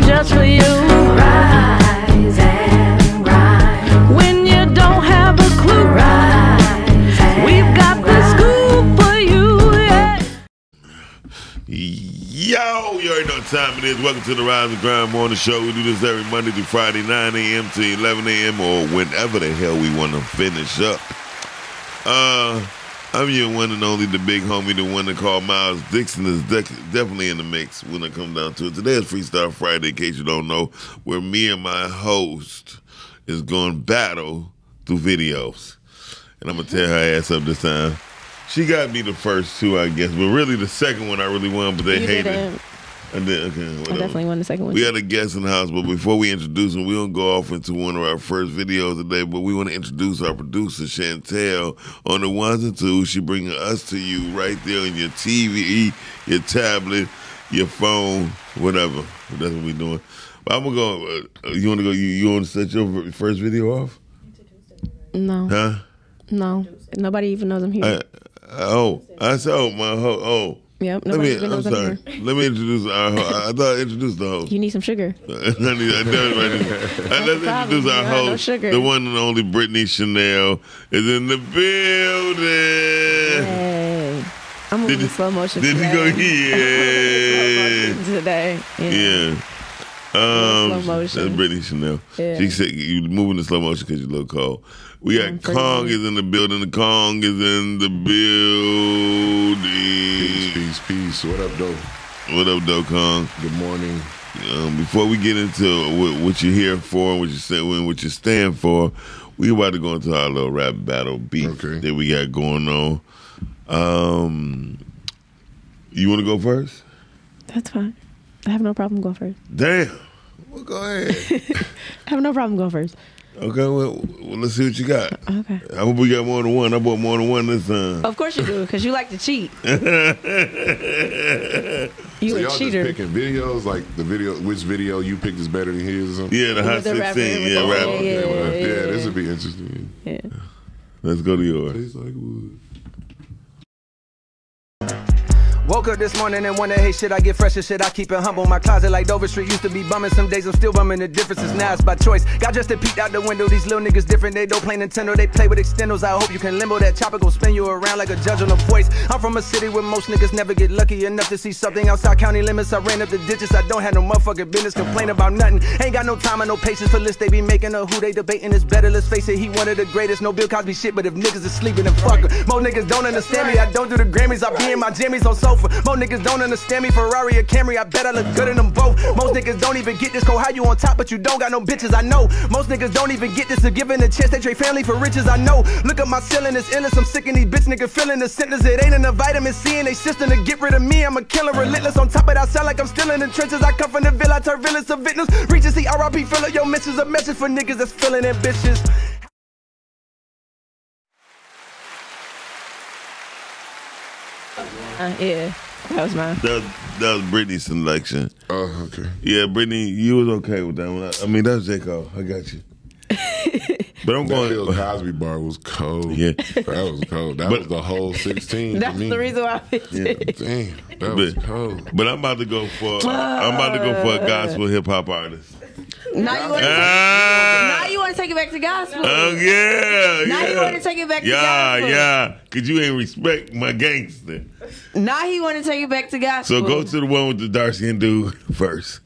just for you. Rise and grind. When you don't have a clue, Rise we've got the scoop for you. Yeah. Yo, you already know what time it is. Welcome to the Rise and Grind Morning Show. We do this every Monday through Friday, 9 a.m. to 11 a.m. or whenever the hell we want to finish up. Uh, I'm your one and only, the big homie, the one that called Miles Dixon is dec definitely in the mix when it comes down to it. Today is Freestyle Friday, in case you don't know, where me and my host is going battle through videos. And I'm going to tear her ass up this time. She got me the first two, I guess, but really the second one I really won, but they You hated didn't. I did, okay, I definitely won the second one. We had a guest in the house, but before we introduce him, we don't go off into one of our first videos today. But we want to introduce our producer Chantel on the ones and twos. She bringing us to you right there on your TV, your tablet, your phone, whatever. That's what we're doing. But I'm gonna go. Uh, you want to go? You, you want to set your first video off? no, Huh? no, nobody even knows I'm here. I, oh, I saw my ho- oh. Yep, Let me. I'm sorry. Let me introduce our. ho- I thought I introduced the host. You need some sugar. I need, I definitely need- Uh, let's problem. introduce our You got no host, sugar. the one and only Brittany Chanel is in the building. Hey, I'm moving Did in you- slow motion. Did you go? today. Yeah, today? Yeah. yeah. Um, Slow motion. That's Brittany Chanel. Yeah. She said you're moving in slow motion because you look cold. We got I'm Kong is in the building. The Kong is in the Peace, building. peace, peace. Peace. What up, though? What up, though, Kong? Good morning. Um, before we get into what, what you're here for and what you say, what you stand for, we about to go into our little rap battle beat Okay. that we got going on. Um, you want to go first? That's fine. I have no problem going first. Damn. Well, go ahead. I have no problem going first. Okay, well, well, let's see what you got. Okay. I hope we got more than one. I bought more than one this time. Of course you do, because you like to cheat. You so a y'all cheater. just picking videos, like the video, which video you picked is better than his or something? Yeah, the hot With the 16. with Yeah, the- rap. yeah, Okay, well, yeah, yeah, yeah. this would be interesting. Yeah. Let's go to yours. Tastes like wood. Woke up this morning and wonder, hey shit, I get fresh as shit, I keep it humble. My closet like Dover Street used to be bumming. Some days I'm still bumming. The difference is now it's by choice. Got just to peek out the window. These little niggas different. They don't play Nintendo. They play with extendos. I hope you can limbo. That chopper gon' spin you around like a judge on a voice. I'm from a city where most niggas never get lucky enough to see something outside county limits. I ran up the ditches. I don't have no motherfucking business. Complain about nothing. Ain't got no time and no patience for lists they be making or who they debating is better. Let's face it, he one of the greatest. No Bill Cosby shit, but if niggas is sleeping, then fuck 'em. Most niggas don't understand me. I don't do the Grammys. I be in my jammies on sofa. Most niggas don't understand me. Ferrari or Camry. I bet I look good in them both. Most niggas don't even get this. Code how you on top, but you don't got no bitches. I know. Most niggas don't even get this. To giving a chance, they trade family for riches. I know. Look at my ceiling, it's endless. I'm sick of these bitch niggas feeling the sentence. It ain't in the vitamin C and they system to get rid of me. I'm a killer, relentless. On top of that, sound like I'm still in the trenches. I come from the villa, turn villains to victims. The RIP filler. Yo, misses a message for niggas that's feeling ambitious. Uh, yeah. That was mine. That was, that was Brittany's selection. Oh, okay. Yeah, Brittany, you was okay with that one. I, I mean, that's J. Cole. I got you. but I'm That Bill going. Cosby bar was cold. Yeah. That was cold. That But- was the whole 16 That's me. the reason why I picked it. Damn, that was cold. but I'm about to go for. I'm about to go for a gospel hip hop artist. Now you want to Ah, now you want to take it back to gospel. oh yeah, Now yeah. you wanna take it back to Yeah, gospel. yeah. yeah. Cause you ain't respect my gangster. now he want to take it back to gospel. So go to the one with the dark skin dude first.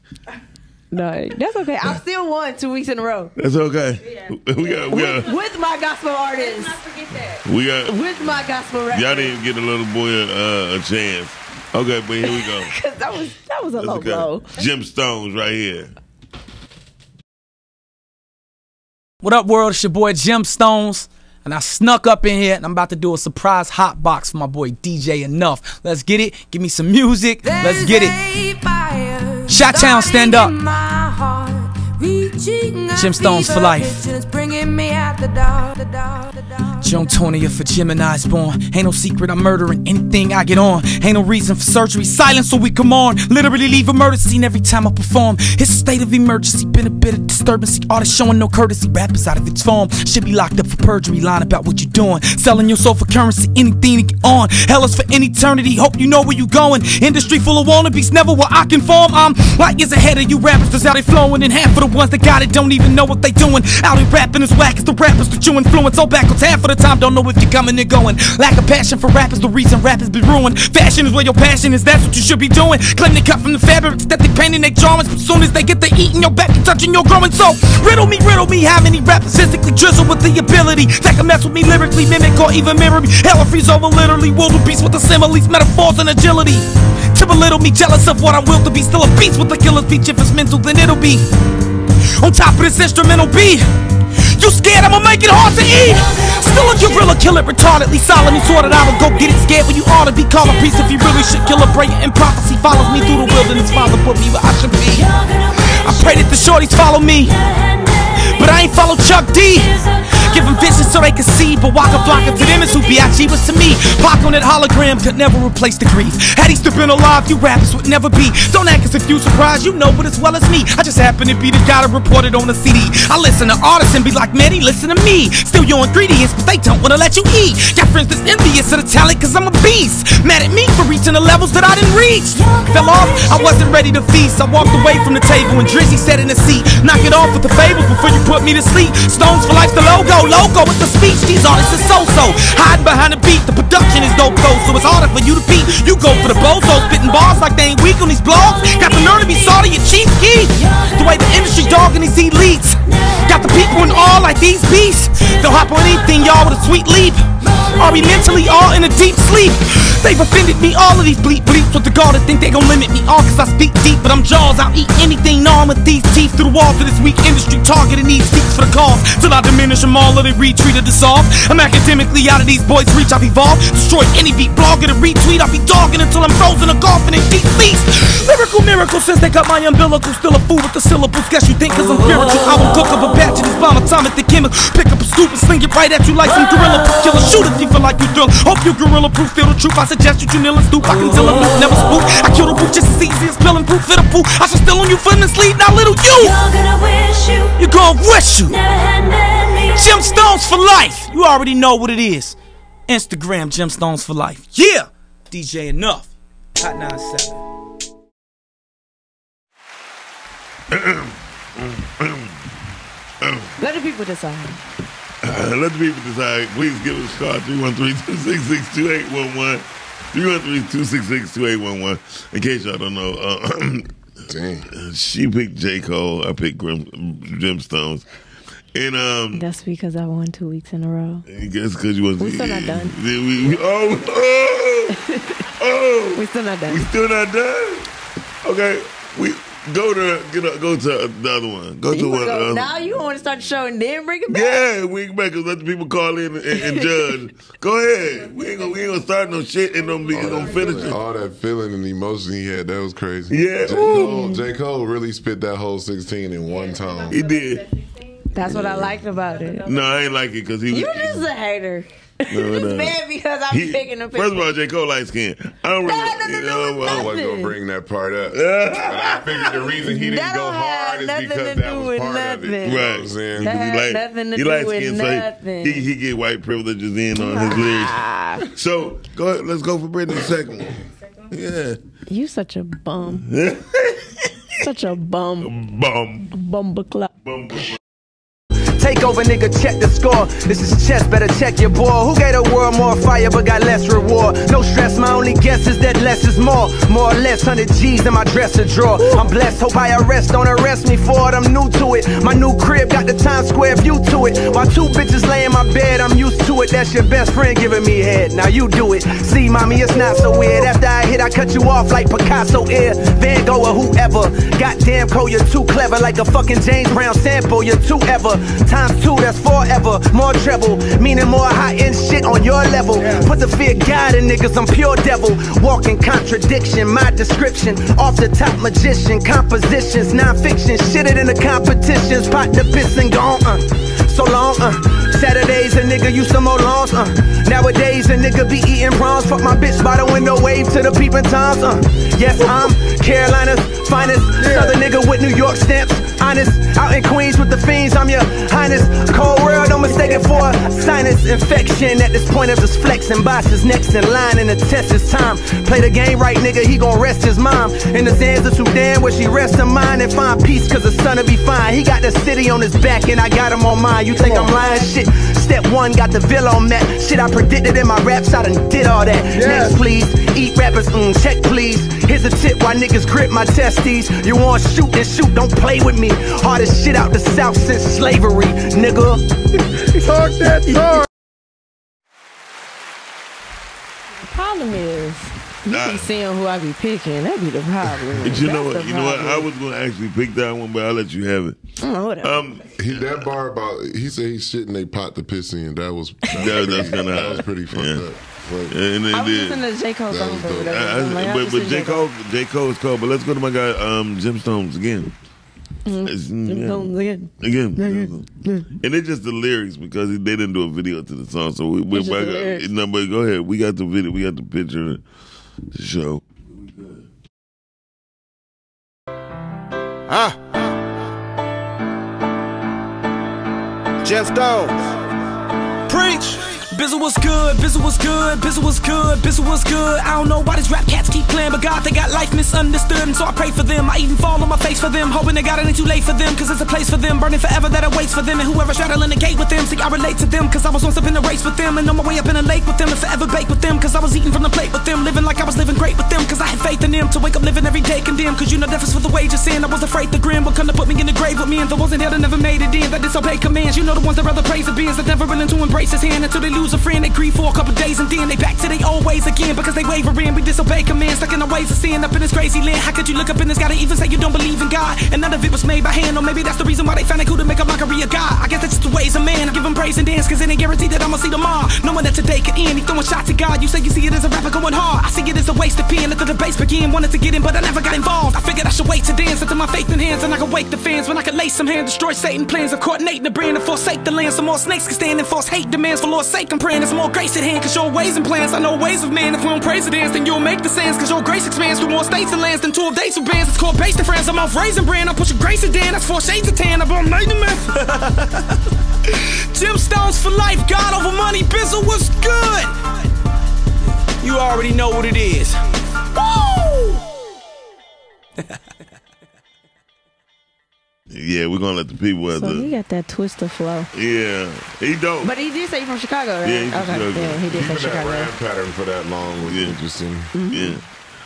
No, that's okay. I still won two weeks in a row That's okay. We got, we got, with my gospel artist. we got. With my gospel rap. Y'all didn't get a little boy a, uh, a chance. Okay, but here we go. Cause that was that was a That's low okay. blow. Gemstones right here. What up, world? It's your boy Gemstones. And I snuck up in here and I'm about to do a surprise hot box for my boy DJ Enuff. Let's get it. Give me some music. Let's get it. Shot Town, stand up. Gemstones for life. Joan 20th for Gemini's born. Ain't no secret, I'm murdering anything I get on. Ain't no reason for surgery, silence so we come on. Literally leave a murder scene every time I perform. It's a state of emergency, been a bit of disturbance. Artists showing no courtesy, rappers out of its form. Should be locked up for perjury, lying about what you're doing. Selling your soul for currency, anything to get on. Hell is for an eternity, hope you know where you're going. Industry full of wannabes, never where I conform. I'm light years ahead of you rappers, that's how they flowing. in half of the ones that got it don't even know what they doing. Out here rapping is whack as the rappers that you influence. All backwards, half of the time don't know if you're coming or going. Lack of passion for rap is the reason rap has been ruined. Fashion is where your passion is, that's what you should be doing. Claim they cut from the fabrics that they painting their drawings. But soon as they get to eating your back and touching your growing. So riddle me, riddle me, how many rappers physically drizzle with the ability that can mess with me lyrically, mimic or even mirror me. Hell, freeze over literally, world of beast with the similes, metaphors, and agility. To belittle me, jealous of what I will to be. Still a beast with the killer's beach. If it's mental, then it'll be on top of this instrumental beat. You scared I'ma make it hard to eat? Still a gorilla, kill it retardedly, solemnly sorted out. And go get it scared when you ought to be. Call a priest if you really should kill a prayer and prophecy follows me through the wilderness. Father, put me where I should be. I pray that the shorties follow me, but I ain't follow Chuck D. Give them vision so they can see, but Waka Flocka to them is who B.I.G. was to me. Pac on that hologram could never replace the grief. Had he still been alive, you rappers would never be. Don't act as if you surprised, you know it as well as me. I just happen to be the guy that reported on the CD. I listen to artists and be like, man, he listen to me. Still your ingredients, but they don't wanna let you eat. Got friends that's envious of the talent, cause I'm a beast. Mad at me for reaching the levels that I didn't reach. Fell off, I wasn't ready to feast. I walked away from the table and Drizzy sat in the seat. Knock it off with the fables before you put me to sleep. Stones for life's the logo, logo with the speech. These artists are so-so. Hiding behind the beat, the production is dope though, so it's harder for you to beat. You go for the bozos, spitting bars like they ain't weak on these blogs. Got the nerve to be salty and cheap key. The way the industry dogging these elites. Got the people in awe like these beasts. They'll hop on anything, y'all, with a sweet leap. Are we mentally all in a deep sleep? They've offended me, all of these bleep bleeps with the gall that think they gon' limit me all cause I speak deep, but I'm jaws. I'll eat anything gnawing with these teeth through the wall for this weak industry targeting these seats for the cause. Till I diminish them all or they retreat or dissolve. I'm academically out of these boys' reach, I've evolved. Destroy any beat blogger to retweet, I'll be dogging until I'm frozen or golfing in deep sleep. Lyrical miracle since they cut my umbilical. Still a fool with the syllables. Guess you think cause I'm spiritual. I will cook up a batch of these bomb atomic the chemical. Pick up a scoop and sling it right at you like some gorilla killer. Shoot if you feel like you drill. Hope you gorilla proof, feel the truth. I suggest you you kneel and stoop. I can tell a loop, never spook. I kill the proof just as easy as spilling proof. Fit a fool. I should still on you foot and sleep. Now little you, You're gonna wish you you gon' wish you. never had met. Gemstones for life. You already know what it is. Instagram Gemstones for life. Yeah, DJ Enuff. Hot 97. Let the people decide. Uh, let the people decide. Please give us a call 313-266-2811. 313-266-2811. In case y'all don't know, uh, Damn. she picked J. Cole. I picked Grim, Gemstones. And um, That's because I won two weeks in a row. I guess because you wasn't. We still not done. Yeah, we- we- oh, oh, oh. We still not done. We done. still not done. Okay, we go to get a, go to the other one. Go to You one. go, now you want to start the show and then bring it back? yeah, we can make it. Let the people call in and, and judge. go ahead. We ain't gonna we ain't gonna start no shit and don't be gonna finish it. All that feeling and emotion he had, that was crazy. Yeah. J. Cole, J. Cole really spit that whole 16 in one time. He did. That's what I liked about it. No, I ain't like it because he was. You just a hater. No, it's no. bad because I'm he- picking a First of all, J. Cole light skin. I don't really, you nothing to know, I wasn't gonna bring that part up. But I figured the reason he didn't go hard is nothing because to that was part of it. nothing. You know what Right. I'm saying? That He like- nothing to he do light skin, so nothing. he, he, he get white privileges in on his lyrics. So go ahead, let's go for Brittany's second one. Yeah. You such a bum. such a bum. Bum. Bumbleclap. Bum. Take over, nigga, check the score. This is chess, better check your boy. Who gave the world more fire but got less reward? No stress, my only guess is that less is more. More or less, 100 G's in my dresser drawer. I'm blessed, hope I arrest, don't arrest me for it. I'm new to it. My new crib got the Times Square view to it. While two bitches lay in my bed, I'm used to it. That's your best friend giving me head. Now you do it. See, mommy, it's not so weird. After I hit, I cut you off like Picasso ear. Van Gogh or whoever. Goddamn, Cole, you're too clever. Like a fucking James Brown sample, you're too ever. Times two, that's forever. More treble, meaning more high end shit on your level. Put the fear God in niggas, I'm pure devil. Walking contradiction, my description. Off the top magician, compositions, non fiction. Shit it in the competitions. Pot the piss and gone, uh. So long, uh. Saturdays, a nigga used to mow lawns, uh. Nowadays, a nigga be eating prawns. Fuck my bitch by the window, wave to the peeping toms, uh. Yes, I'm Carolina's finest. Southern nigga with New York stamps. Honest, out in Queens with the fiends, I'm your highness. Cold world, don't mistake it for a sinus infection. At this point, I'm just flexing. Boss is next in line, and the test is time. Play the game right, nigga, he gon' rest his mom. In the sands of Sudan, where she rests her mind and find peace, cause the son'll be fine. He got the city on his back, and I got him on mine. You think I'm lying? Shit. Step one, got the villa on that. Shit, I predicted in my raps, I done did all that. Next, please. Eat rappers, mm, check, please. Here's a tip why niggas grip my testes. You want shoot, then shoot, don't play with me. Hardest shit out the south since slavery, nigga. Talk that talk. The problem is, you Nah. be seeing who I be picking. That be the problem. But you know what? You know what? I was going to actually pick that one, but I'll let you have it. Oh, whatever. Um, He, that bar about he said he shit in they pot to piss in. That was That- that's kinda that was pretty fucked Yeah. up. Like, and it I was did. listening to J. Cole song like, but but J Cole J Cole is cold. But let's go to my guy um, Gemstones again. It's- Jim yeah. Stones again. Again, and it's just the lyrics because they didn't do a video to the song. So we, we're It's just back. the lyrics. No, but go ahead. We got the video. We got the picture to show. Huh? Gemstones. Bizzle was good, Bizzle was good, Bizzle was good, Bizzle was good. I don't know why these rap cats keep playing, but God, they got life misunderstood, and so I pray for them. I even fall on my face for them, hoping they got it ain't too late for them, cause there's a place for them, burning forever that awaits for them, and whoever's straddling the gate with them, see, I relate to them, cause I was once up in a race with them, and on my way up in a lake with them, and forever bake with them, cause I was eating from the plate with them, living like I was living great with them, cause I had faith in them, to wake up living every day condemned, cause you know difference for the wage of sin. I was afraid the grin would come to put me in the grave with me, and the ones in hell that never made it in, that disobey commands. You know the ones that rather praise the beings that never willing to embrace his hand. Until they lose a friend. They grieve for a couple days and then they back to their old ways again because they waver in. We disobey commands, stuck in the ways of sin up in this crazy land. How could you look up in this God and even say you don't believe in God? And none of it was made by hand, or maybe that's the reason why they found it cool to make a mockery of God. I guess that's just the ways of man. I give him praise and dance because it ain't guaranteed that I'ma see tomorrow. Knowing that today could end, he throwing shots at God. You say you see it as a rapper going hard. I see it as a waste of pen. Let the debates begin. Wanted to get in, but I never got involved. I figured I should wait to dance until my faith in hands and I can wake the fans when I can lace some hands, destroy Satan plans of coordinating the brand and forsake the land. Some more snakes can stand and force hate demands for Lord's sake. I'm praying there's more grace at hand, cause your ways and plans. I know ways of man. If we don't praise the dance, then you'll make the sands, cause your grace expands through more states and lands than two of dates with bands. It's called based in friends, I'm off raising brand. I'm pushing grace and Dan. That's four shades of tan. I'm on man. Gemstones for life, God over money, Bizzle was good. You already know what it is. Woo! Yeah, we're gonna let the people have So he got that twisted flow. Yeah, he don't. But he did say he from Chicago, right? Yeah, he's from okay. Chicago. Yeah, he did say Keeping that Chicago. rap pattern for that long was Yeah. interesting. Yeah,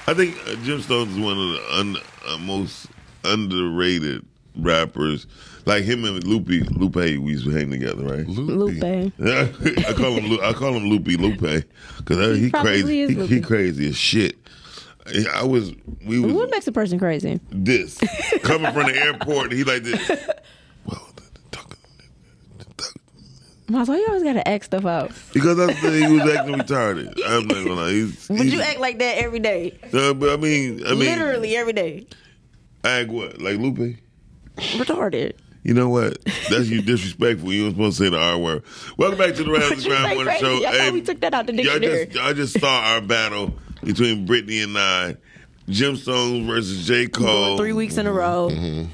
I think uh, Gemstones is one of the un, uh, most underrated rappers. Like him and Lupe, Lupe, we used to hang together, right? Lupe. I call him Lu- I call him Loopy Lupe because He he crazy. is He, he crazy as shit. I was we was What makes a person crazy? this coming from the airport. He like this. Well, talk- Miles, why you always gotta act stuff out? because that's the, he was acting retarded. I'm not gonna lie. He's, But he's, you act like that every day. uh, but I mean, I mean, Literally every day. act what like Lupe. Retarded. You know what? That's you disrespectful. You weren't supposed to say the R word. Welcome back to the and you Grind Morning? Show. I thought we took that out the y'all dictionary. just, y'all just saw our battle between Brittany and I. Gemstones versus J. Cole. Three weeks in a row.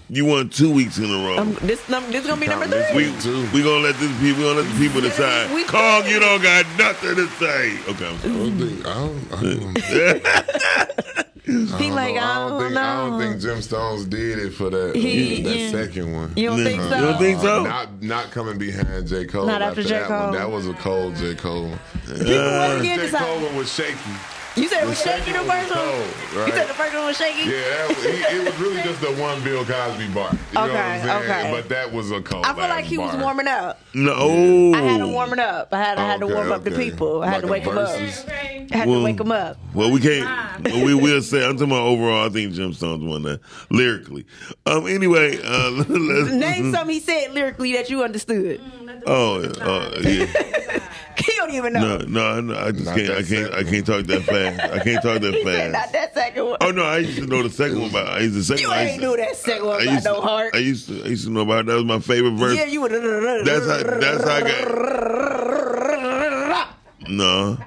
You won two weeks in a row. Um, this num- this gonna be number three. this we we gonna let this people we gonna let the people decide. We- Kong, you don't got nothing to say. Okay. I'm I sorry. don't think I don't, I don't, he like know. I I don't don't think know. I don't think Gemstones did it for that He- that yeah. second one. you don't think You so? don't think so? Not not coming behind J Cole. Not after J. that one. Cole. That was a cold J Cole. People Uh, was J again Cole decide. one was shaky. You said it was shaky the second one first was one. cold, You said the first one was shaky. Yeah, was- he, it was really just the one Bill Cosby bar. You know what Okay, I'm saying? okay. But that was a cold. I feel like he was warming up. No. I had to warm it up. I had I had to Okay, warm up the people. I had Like to wake them up. versus. I had Well, to wake them up. Well, we can't. but we will say. I'm talking about overall. I think Gemstones won that lyrically. Um. Anyway, uh, let's Name something he said lyrically that you understood. Oh, uh, yeah. He'll don't even know. No, no, no, I just Not can't. I can't. I can't talk that fast. I can't talk that He said, not that second one. Oh no, I used to know the second one, but I used to second. you one, I ain't knew that second one I about used no to, heart. I used to. I used to know about that was my favorite verse. yeah, you would. That's how. That's how I got. No,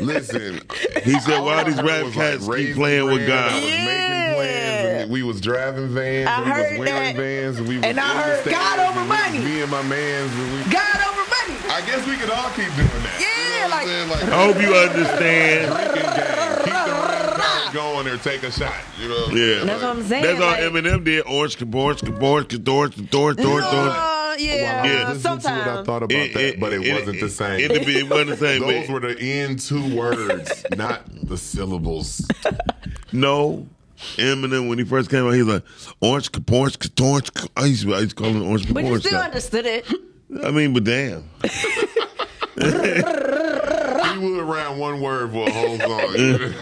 Listen, he said, "Why these heard rap cats like, keep raising playing with God?" was making plans, we was driving vans, I and we heard was wearing that. vans, and we was And I heard God over and we was money. Me and my mans, and we. God over money. I guess we could all keep doing that. Yeah, you know like- what I'm saying? I hope you understand. drinking game. Keep the rim going or take a shot. You know. Yeah, That's what I'm saying, That's all like- Eminem did. Orange, orange, orange, orange, orange, orange, orange. Yeah, oh, Well, Yeah. I listened to what I thought about that, but it, wasn't the same. It, it, it wasn't the same. Those were the end two words, not the syllables. No. Eminem, when he first came out, he was like, orange, orange, orange. I used to, I used to call him orange, But you still guy. understood it. I mean, but damn. he would around one word for a whole song.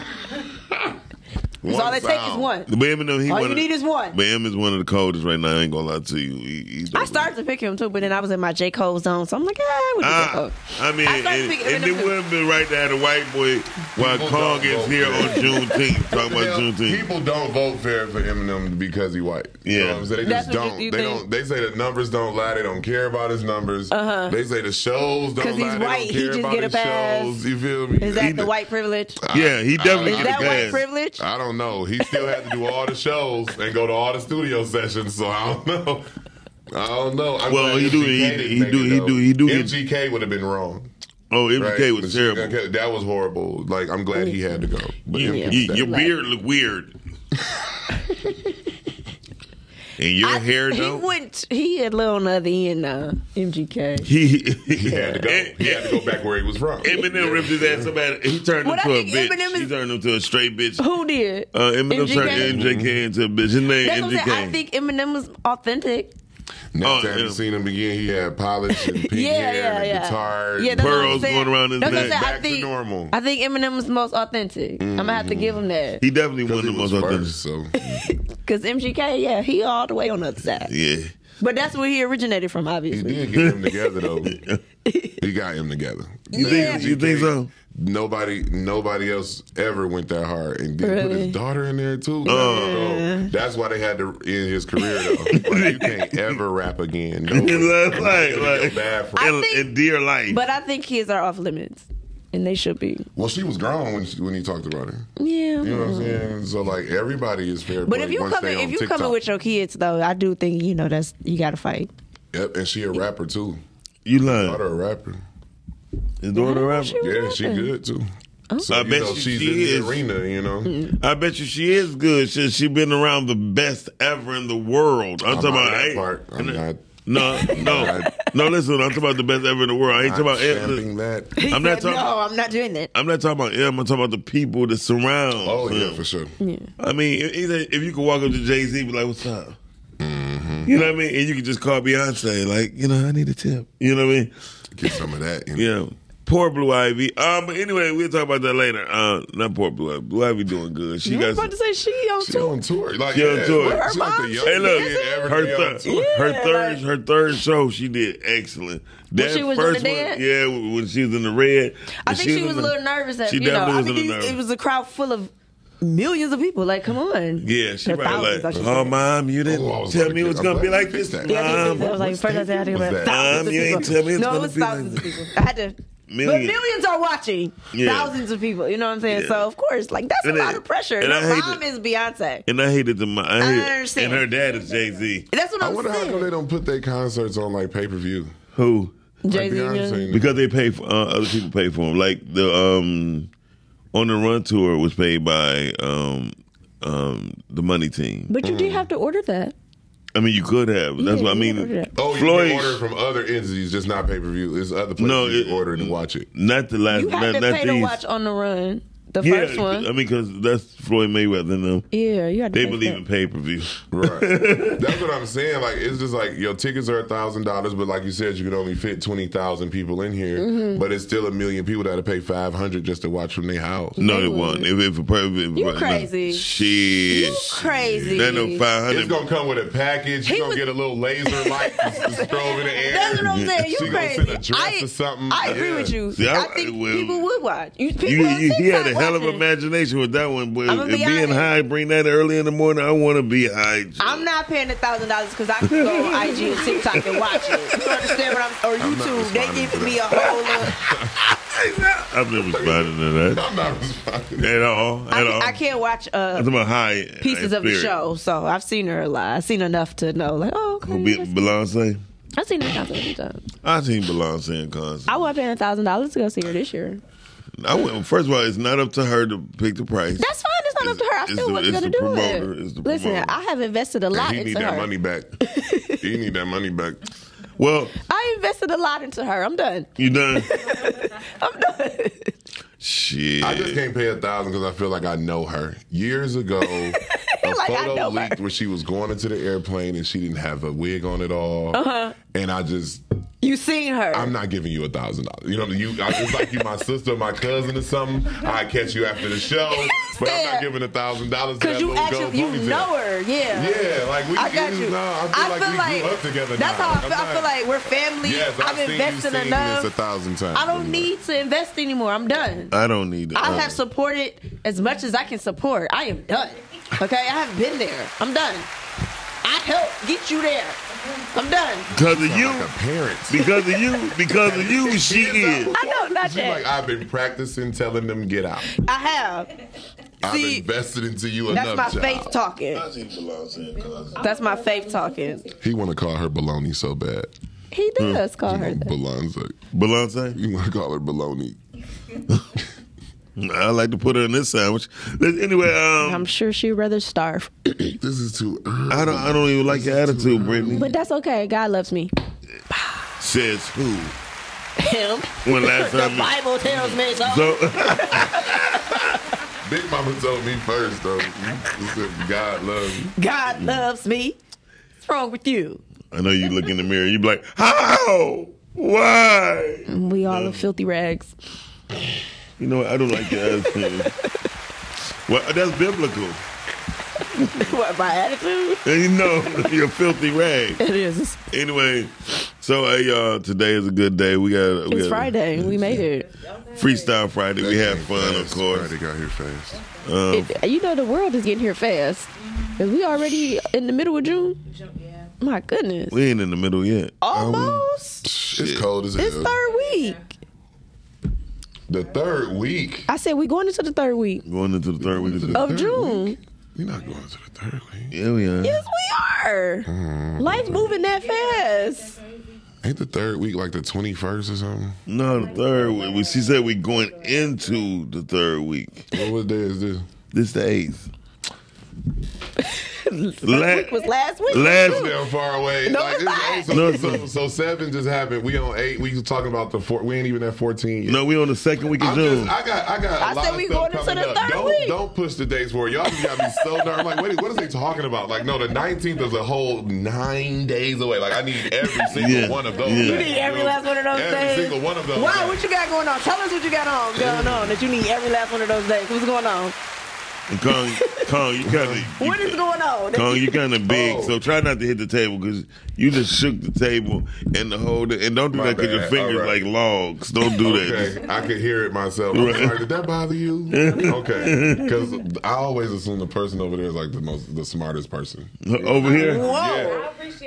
That's all it takes is one. But Eminem, he All one you of- need is one. But is one of the coldest right now. I ain't gonna lie to you. He, he's I started to pick him too, but then I was in my J Cole zone, so I'm like, ah, with the J Ah, Cole. I mean, I and, picking and Eminem it too. would have been right to have a white boy while People Kong is here on that. Juneteenth. Talking about Yeah, Juneteenth. People don't vote fair for Eminem because he white. You Yeah. know what I'm saying? They That's just don't. you they think? don't. They say the numbers don't lie. They don't care about his numbers. Uh-huh. They say the shows don't 'Cause he's lie. They white, don't he just get a pass. shows. You feel me? Is that the white privilege? yeah, he definitely Is get that a white pass. privilege? I don't know. He still had to do all the shows and go to all the studio sessions. So I don't know. I don't know. I'm Well, he do- MGK he- didn't he do- he do- he do get- MGK would have been wrong. Oh, MGK right? was But terrible. okay, That was horrible. Like I'm glad he had to go. But You- MGK you- your beard look weird. and your I- hair he went. He had a little on the other end. Uh, MGK. He, he had to go. He had to go back where he was from. Eminem Yeah. ripped his ass so bad. He turned What into I a think bitch. Eminem he turned him to a straight bitch. Who did? Uh, Eminem MGK? turned MJK into a bitch. His name That's what I'm saying. I think Eminem was authentic. Next Oh, time yeah. you seen him again, he had polish and pink Yeah, hair yeah, and yeah. guitar. Yeah, that's what Pearls going around his That's what I'm neck. saying. I Back to think, normal. I think Eminem was the most authentic. I'm gonna have to mm-hmm. give him that he definitely one of the was most authentic. first, so because MGK, yeah, he all the way on the other side. Yeah. But that's where he originated from, obviously. he obviously. did get him together though. he got him together. You Yeah. think you think so? Nobody, nobody else ever went that hard, and did put his daughter in there too. Oh. So that's why they had to end his career though. like, you can't ever rap again. No, Like, like, like, bad for in, think- in dear life. But I think kids are off limits, and they should be. Well, she was grown when she, when he talked about her. Yeah. You know what I'm saying? So like everybody is fair. But if you once come in, if you TikTok. coming with your kids though, I do think you know that's you got to fight. yep, and she a rapper too. you lying. Daughter a rapper. His daughter a rapper? she was Yeah, she good too. So I you bet know, she- she's she in is. the arena. You know, I bet you she is good. She she been around the best ever in the world. I'm, I'm talking about that I- part. I'm not. No, no, no. Listen, I'm talking about the best ever in the world. I ain't I'm talking about. stamping that. I'm not talking- No, I'm not doing that. I'm not talking about him. I'm talking about the people that surround. Oh yeah, for sure. Yeah. I mean, if- either if you could walk up to Jay Z, be like, "What's up?" Mm-hmm. You know what I mean? And you could just call Beyonce, like, you know, I need a tip. You know what I mean? Get some of that. You know? Yeah. Poor Blue Ivy. Um, but anyway, we'll talk about that later. Uh, not poor Blue Ivy. Blue Ivy doing good. She You was got. about to say she on She tour. on tour. Like She on yeah, tour. like, Her she like mom, the Hey, look, her to be on third, her Yeah, third, like- her third show, she did excellent. That she was doing first the one, dance? yeah, when she was in the red. I think she was in a the- little nervous. That, She you know, definitely I was a little nervous. it was a crowd full of millions of people. Like, come on. Yeah, she Or probably thousands, like, oh, mom, you didn't Oh, I tell about me it was get- gonna be like this. fixed. Yeah, I Mom, think that was like What's first I had to that? go Was that- thousands Um, you ain't people. tell me it's no, gonna it was be like thousands that. of people. I had to. Million. But millions are watching. Yeah. Thousands of people. You know what I'm saying? Yeah. So of course, like that's And a it- lot of pressure. and Her I hate mom is Beyonce. and I hated the. mo- I, hate, understand. And her dad is Jay Z. That's what I'm I'm wonder how come they don't put their concerts on like pay per view. Who? Jay Z. Beyonce. Because they pay for uh, other people pay for them. Like the um on the run tour was paid by um um the money team. But you did have to order that. I mean, you could have. That's Yeah, what I you mean. it. Oh, you Floyd. can order from other entities, just not pay per view. It's other places No, you it- can order to watch it. Not the last. You not, have to not pay to these. watch on the run. The yeah, first one. I mean, because that's Floyd Mayweather and them. yeah, you had to They believe that. in pay per view. Right. That's what I'm saying. Like it's just like your tickets are a thousand dollars, but like you said, you can only fit twenty thousand people in here. Mm-hmm. But it's still a million people that had to pay five hundred just to watch from their house. No, They it won't. If, if a per- if, You no. crazy. Shit. You crazy. That no five It's gonna come with a package. He You're gonna was- get a little laser light to strobe in the air. That's what I'm saying. You crazy. gonna send a dress I, or something. I agree Yeah. with you. See, I- I think well, people would watch. You, people You, you, he had a TikTok hell of imagination with that one, boy. I'ma If be being honest. high, bring that early in the morning. I want to be high. I'm not paying a thousand dollars because I can go on IG and TikTok and watch it. You understand what I'm? Or I'm YouTube, they responding giving me a whole. Lot. I've never responded to that I'm not responding. at all. At I, all. I can't watch uh, I'm talking about high pieces high of the show, so I've seen her a lot. I've seen enough to know, like, oh, okay. Be Beyonce? I've seen her concert a few times. I've seen Beyonce in concert. I wasn't paying a thousand dollars to go see her this year. I went, first of all, it's not up to her to pick the price. That's fine. It's not up to her. I still wasn't gonna do promoter. it. It's the Listen, promoter. I have invested a lot into her. he into need that her. money back. he need that money back. Well, I invested a lot into her. I'm done. you done? I'm done. Shit. I just can't pay a thousand because I feel like I know her. Years ago, a Like, photo know her. leaked where she was going into the airplane and she didn't have a wig on at all. Uh-huh. And I just, You seen her? I'm not giving you a thousand dollars. You know, you I, it's like you my sister, my cousin, or something. I catch you after the show, but I'm not giving a thousand dollars to Because you actually you know her, yeah. Yeah, like we. I got you. now- I feel like we grew up together. That's now. how I Like, feel. I'm I feel like we're family. Yes, I've I've seen invested enough. this a thousand times. I don't need to invest anymore. I'm done. I don't need it. I have uh-uh. supported as much as I can support. I am done. Okay, I have been there. I'm done. I helped get you there. I'm done. because of you. like a parent. Because of you. Because of you. She is. I know not She's that. like, I've been practicing telling them get out. I have. I've See, invested into you That's enough. That's my child. faith talking. I seen Beyonce in concert. That's my faith talking. He want to call her baloney so bad. He does hmm? call her that. Balonza. Beyonce. You want to call her baloney? I like to put her in this sandwich. Anyway, um, I'm sure she'd rather starve. This is too early. I don't. I don't even like your attitude, Brittany. But that's okay. God loves me. Says who? Him. When last The time? you- Bible tells me so. So Big Mama told me first though. She said, God loves me. God loves me. What's wrong with you? I know you look in the mirror. You be like, how? Why? We all are filthy rags. You know, what? I don't like your attitude. well, that's biblical. what, my attitude? You know, you're a filthy rag. It is. Anyway, so hey y'all, today is a good day. We got we It's got Friday. We made it. Freestyle Friday. We had fun, of course. Friday got here fast. Um, it- You know the world is getting here fast. Is we already in the middle of June? My goodness. We ain't in the middle yet. Almost. It's cold as hell. It's third week. The third week. I said we going into the third week Going into the third week of of June. We're not going to the third week. Yeah, we are. Yes, we are. Mm. Life's moving that fast. Ain't the third week like the 21st or something? No, the third week. We- She said we going into the third week. What, what day is this? This the eighth. Week was last week. last Damn far away. No, like, it's not. so, No, so, so seven just happened. We on eight. We talking about the four. We ain't even at fourteen yet. no, we on the second week of I'm June. just, I got, I got. a I lot said of we stuff going into coming the up. third don't, week. Don't push the dates for it. Y'all just got me so nervous. I'm like, wait, what are they talking about? Like, no, the 19th is a whole nine days away. Like, I need every single Yeah. one of those. You. You need every last one of those every days. single one of those. Why? days. What you got going on? Tell us what you got on going on that you need every last one of those days. What's going on? And Kong, Kong, you kind of. What is going on? Kong, you kind of big, Oh. so try not to hit the table because you just shook the table and the whole. And don't do My that because your fingers All right. like logs. Don't do that. Okay, I could hear it myself. Right. sorry, did that bother you? Okay, because I always assume the person over there is like the most, the smartest person. Uh, over here, Whoa.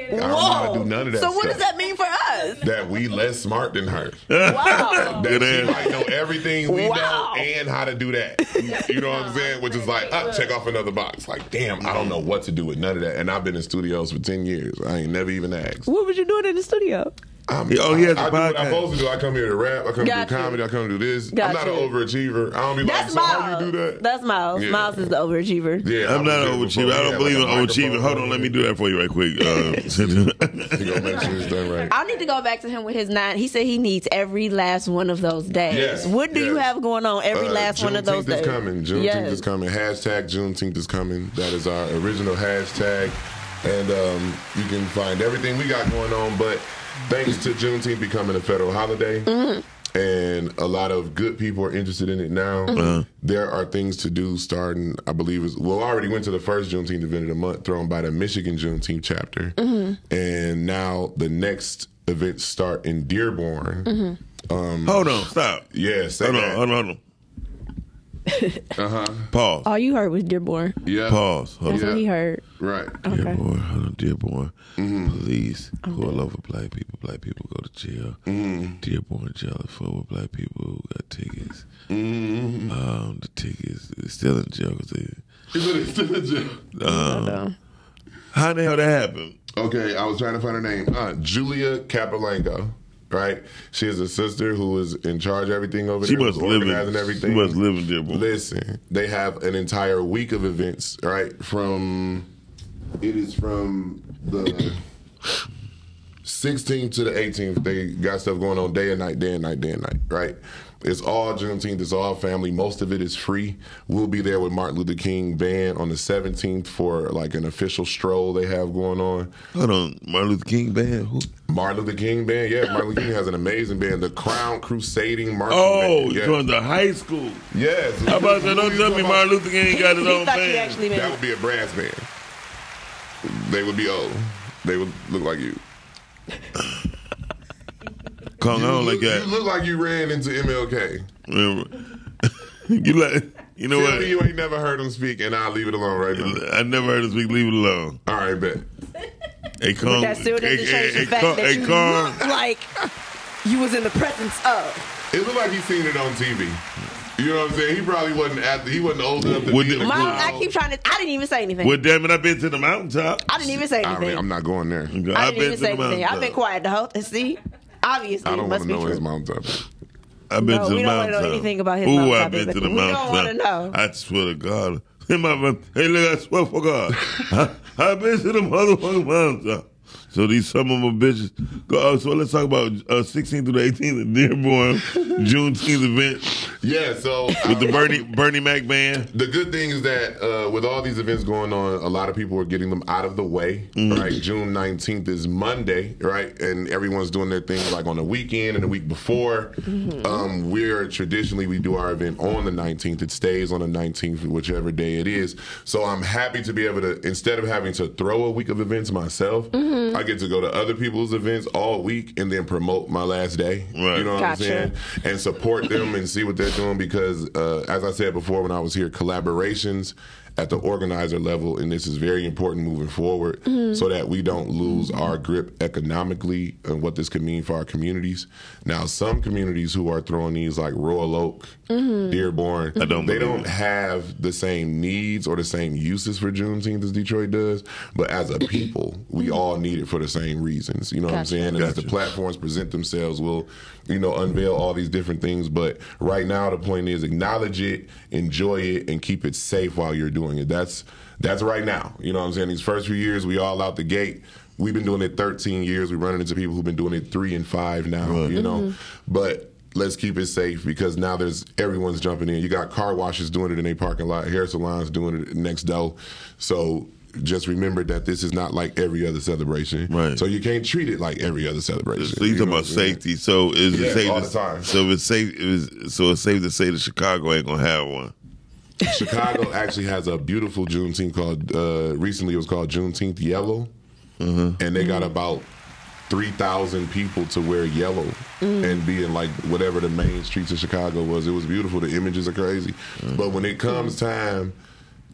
Yeah. I don't know how to do none of that. So what does that mean for us? That we less smart than her. Wow. That she answer. might know everything we Wow. know and how to do that. You know what I'm saying? Which is like, ah, check off another box. Like, damn, I don't know what to do with none of that. And I've been in studios for ten years. I ain't never even asked. what was you doing in the studio? He- oh, he has a I do what I'm supposed to do. I come here to rap. I come to do comedy. I come to do this. I'm not Gotcha. an overachiever. I don't be like, That's so how Miles. you do that? That's Miles. Yeah. Miles is the overachiever. Yeah, I'm I not was an overachiever. I don't had, believe in like, overachieving. Hold on, let me do that for you right quick. Uh, He gonna make sure it's done right. I need to go back to him with his nine. He said he needs every last one of those days. Yes, what do you have going on every Uh, last one of those days? Juneteenth is coming. Juneteenth Yes. is coming. Hashtag Juneteenth is coming. That is our original hashtag. And um, you can find everything we got going on. But thanks to Juneteenth becoming a federal holiday, Mm-hmm. and a lot of good people are interested in it now, Uh-huh. there are things to do starting, I believe, is well, I already went to the first Juneteenth event of the month thrown by the Michigan Juneteenth chapter. Mm-hmm. And now the next events start in Dearborn. Mm-hmm. Um, hold on, stop. yeah, Hold hold on, hold on. Uh huh. Pause. All you heard was Dearborn. Yeah. Pause. Hold That's on. what he heard. Right. Okay. Dear boy, hold on, dear. Mm-hmm. Police who all over black people. Black people go to jail. Mm-hmm. Dear boy, jail is full with black people who got tickets. Mm-hmm. Um, the tickets they're still in jail because they. Is it still in jail? Um, how the hell that happened? Okay, I was trying to find her name. Uh, Julia Capolanco, right? She has a sister who is in charge of everything over there. She there. must was live in. organizing everything. She must live in Dearborn. Listen, they have an entire week of events, right? From it is from the 16th to the 18th. They got stuff going on day and night, day and night, day and night, right? It's all Juneteenth. It's all family. Most of it is free. We'll be there with Martin Luther King Band on the 17th for like an official stroll they have going on. Hold on, Martin Luther King band. Who? Martin Luther King Band, yeah, Martin Luther King has an amazing band, the Crown Crusading Martin. Oh, Band. you're Yeah. going to high school. Yes. How about that? Don't tell me Martin Luther King got his own band. actually. That would be a brass band. They would be old. They would look like you. Kong, You I don't look, like that. You look like you ran into MLK. You like, you know Tell what? me you ain't never heard him speak, and I'll leave it alone right now. I never heard him speak. Leave it alone. All right, bet. Hey, Kong. But that still doesn't hey, change hey, the fact Kong, that hey, you Kong. look like you was in the presence of. It looked like he seen it on TV. You know what I'm saying? He probably wasn't at the, he wasn't old enough to Would be in the- the Mom. I keep trying to. I didn't even say anything. Well, damn it, I've been to the mountaintop. I didn't even say I anything. mean, I'm not going there. I I've didn't been even to say the anything. I've been quiet the whole. See, obviously I don't want must to be know his true. mountaintop. I've been No, to we the don't wanna know anything about his Ooh, mountaintop, I've been to the We don't wanna know. I swear to God. Hey, my. Hey, look, I swear for God. I, I've been to the motherfucking mountaintop. So these some of my bitches. Go, uh, so let's talk about uh, 16th through the 18th in Dearborn, Juneteenth event Yeah, so with the Bernie Bernie Mac band. The good thing is that uh, with all these events going on, a lot of people are getting them out of the way. Mm. Right, June nineteenth is Monday, right, and everyone's doing their thing like on the weekend and the week before. Um, we're traditionally we do our event on the nineteenth. It stays on the nineteenth, whichever day it is. So I'm happy to be able to instead of having to throw a week of events myself, I get to go to other people's events all week and then promote my last day. Right. You know what Gotcha. I'm saying? and support them and see what they're doing because, uh, as I said before when I was here, collaborations at the organizer level, and this is very important moving forward mm-hmm. so that we don't lose our grip economically and what this could mean for our communities. Now, some communities who are throwing these like Royal Oak, mm-hmm. Dearborn, I don't they don't it. have the same needs or the same uses for Juneteenth as Detroit does, but as a people, we mm-hmm. all need it for the same reasons. You know what I'm saying? And as the platforms present themselves, we'll, you know, unveil all these different things. But right now, the point is acknowledge it, enjoy it, and keep it safe while you're doing it. That's that's right now. You know what I'm saying? These first few years, we all out the gate. We've been doing it 13 years. We're running into people who've been doing it three and five now. You know, mm-hmm. but let's keep it safe because now there's everyone's jumping in. You got car washes doing it in a parking lot, hair salons doing it next door. So just remember that this is not like every other celebration. Right. So you can't treat it like every other celebration. So you talking about what I'm safety. So is Yeah, it safe? all to, the time. So it's safe. Is, so it's safe to say that Chicago ain't gonna have one. Chicago actually has a beautiful Juneteenth called. Uh, recently, it was called Juneteenth Yellow, and they got about three thousand people to wear yellow and be in like whatever the main streets of Chicago was. It was beautiful. The images are crazy, but when it comes time.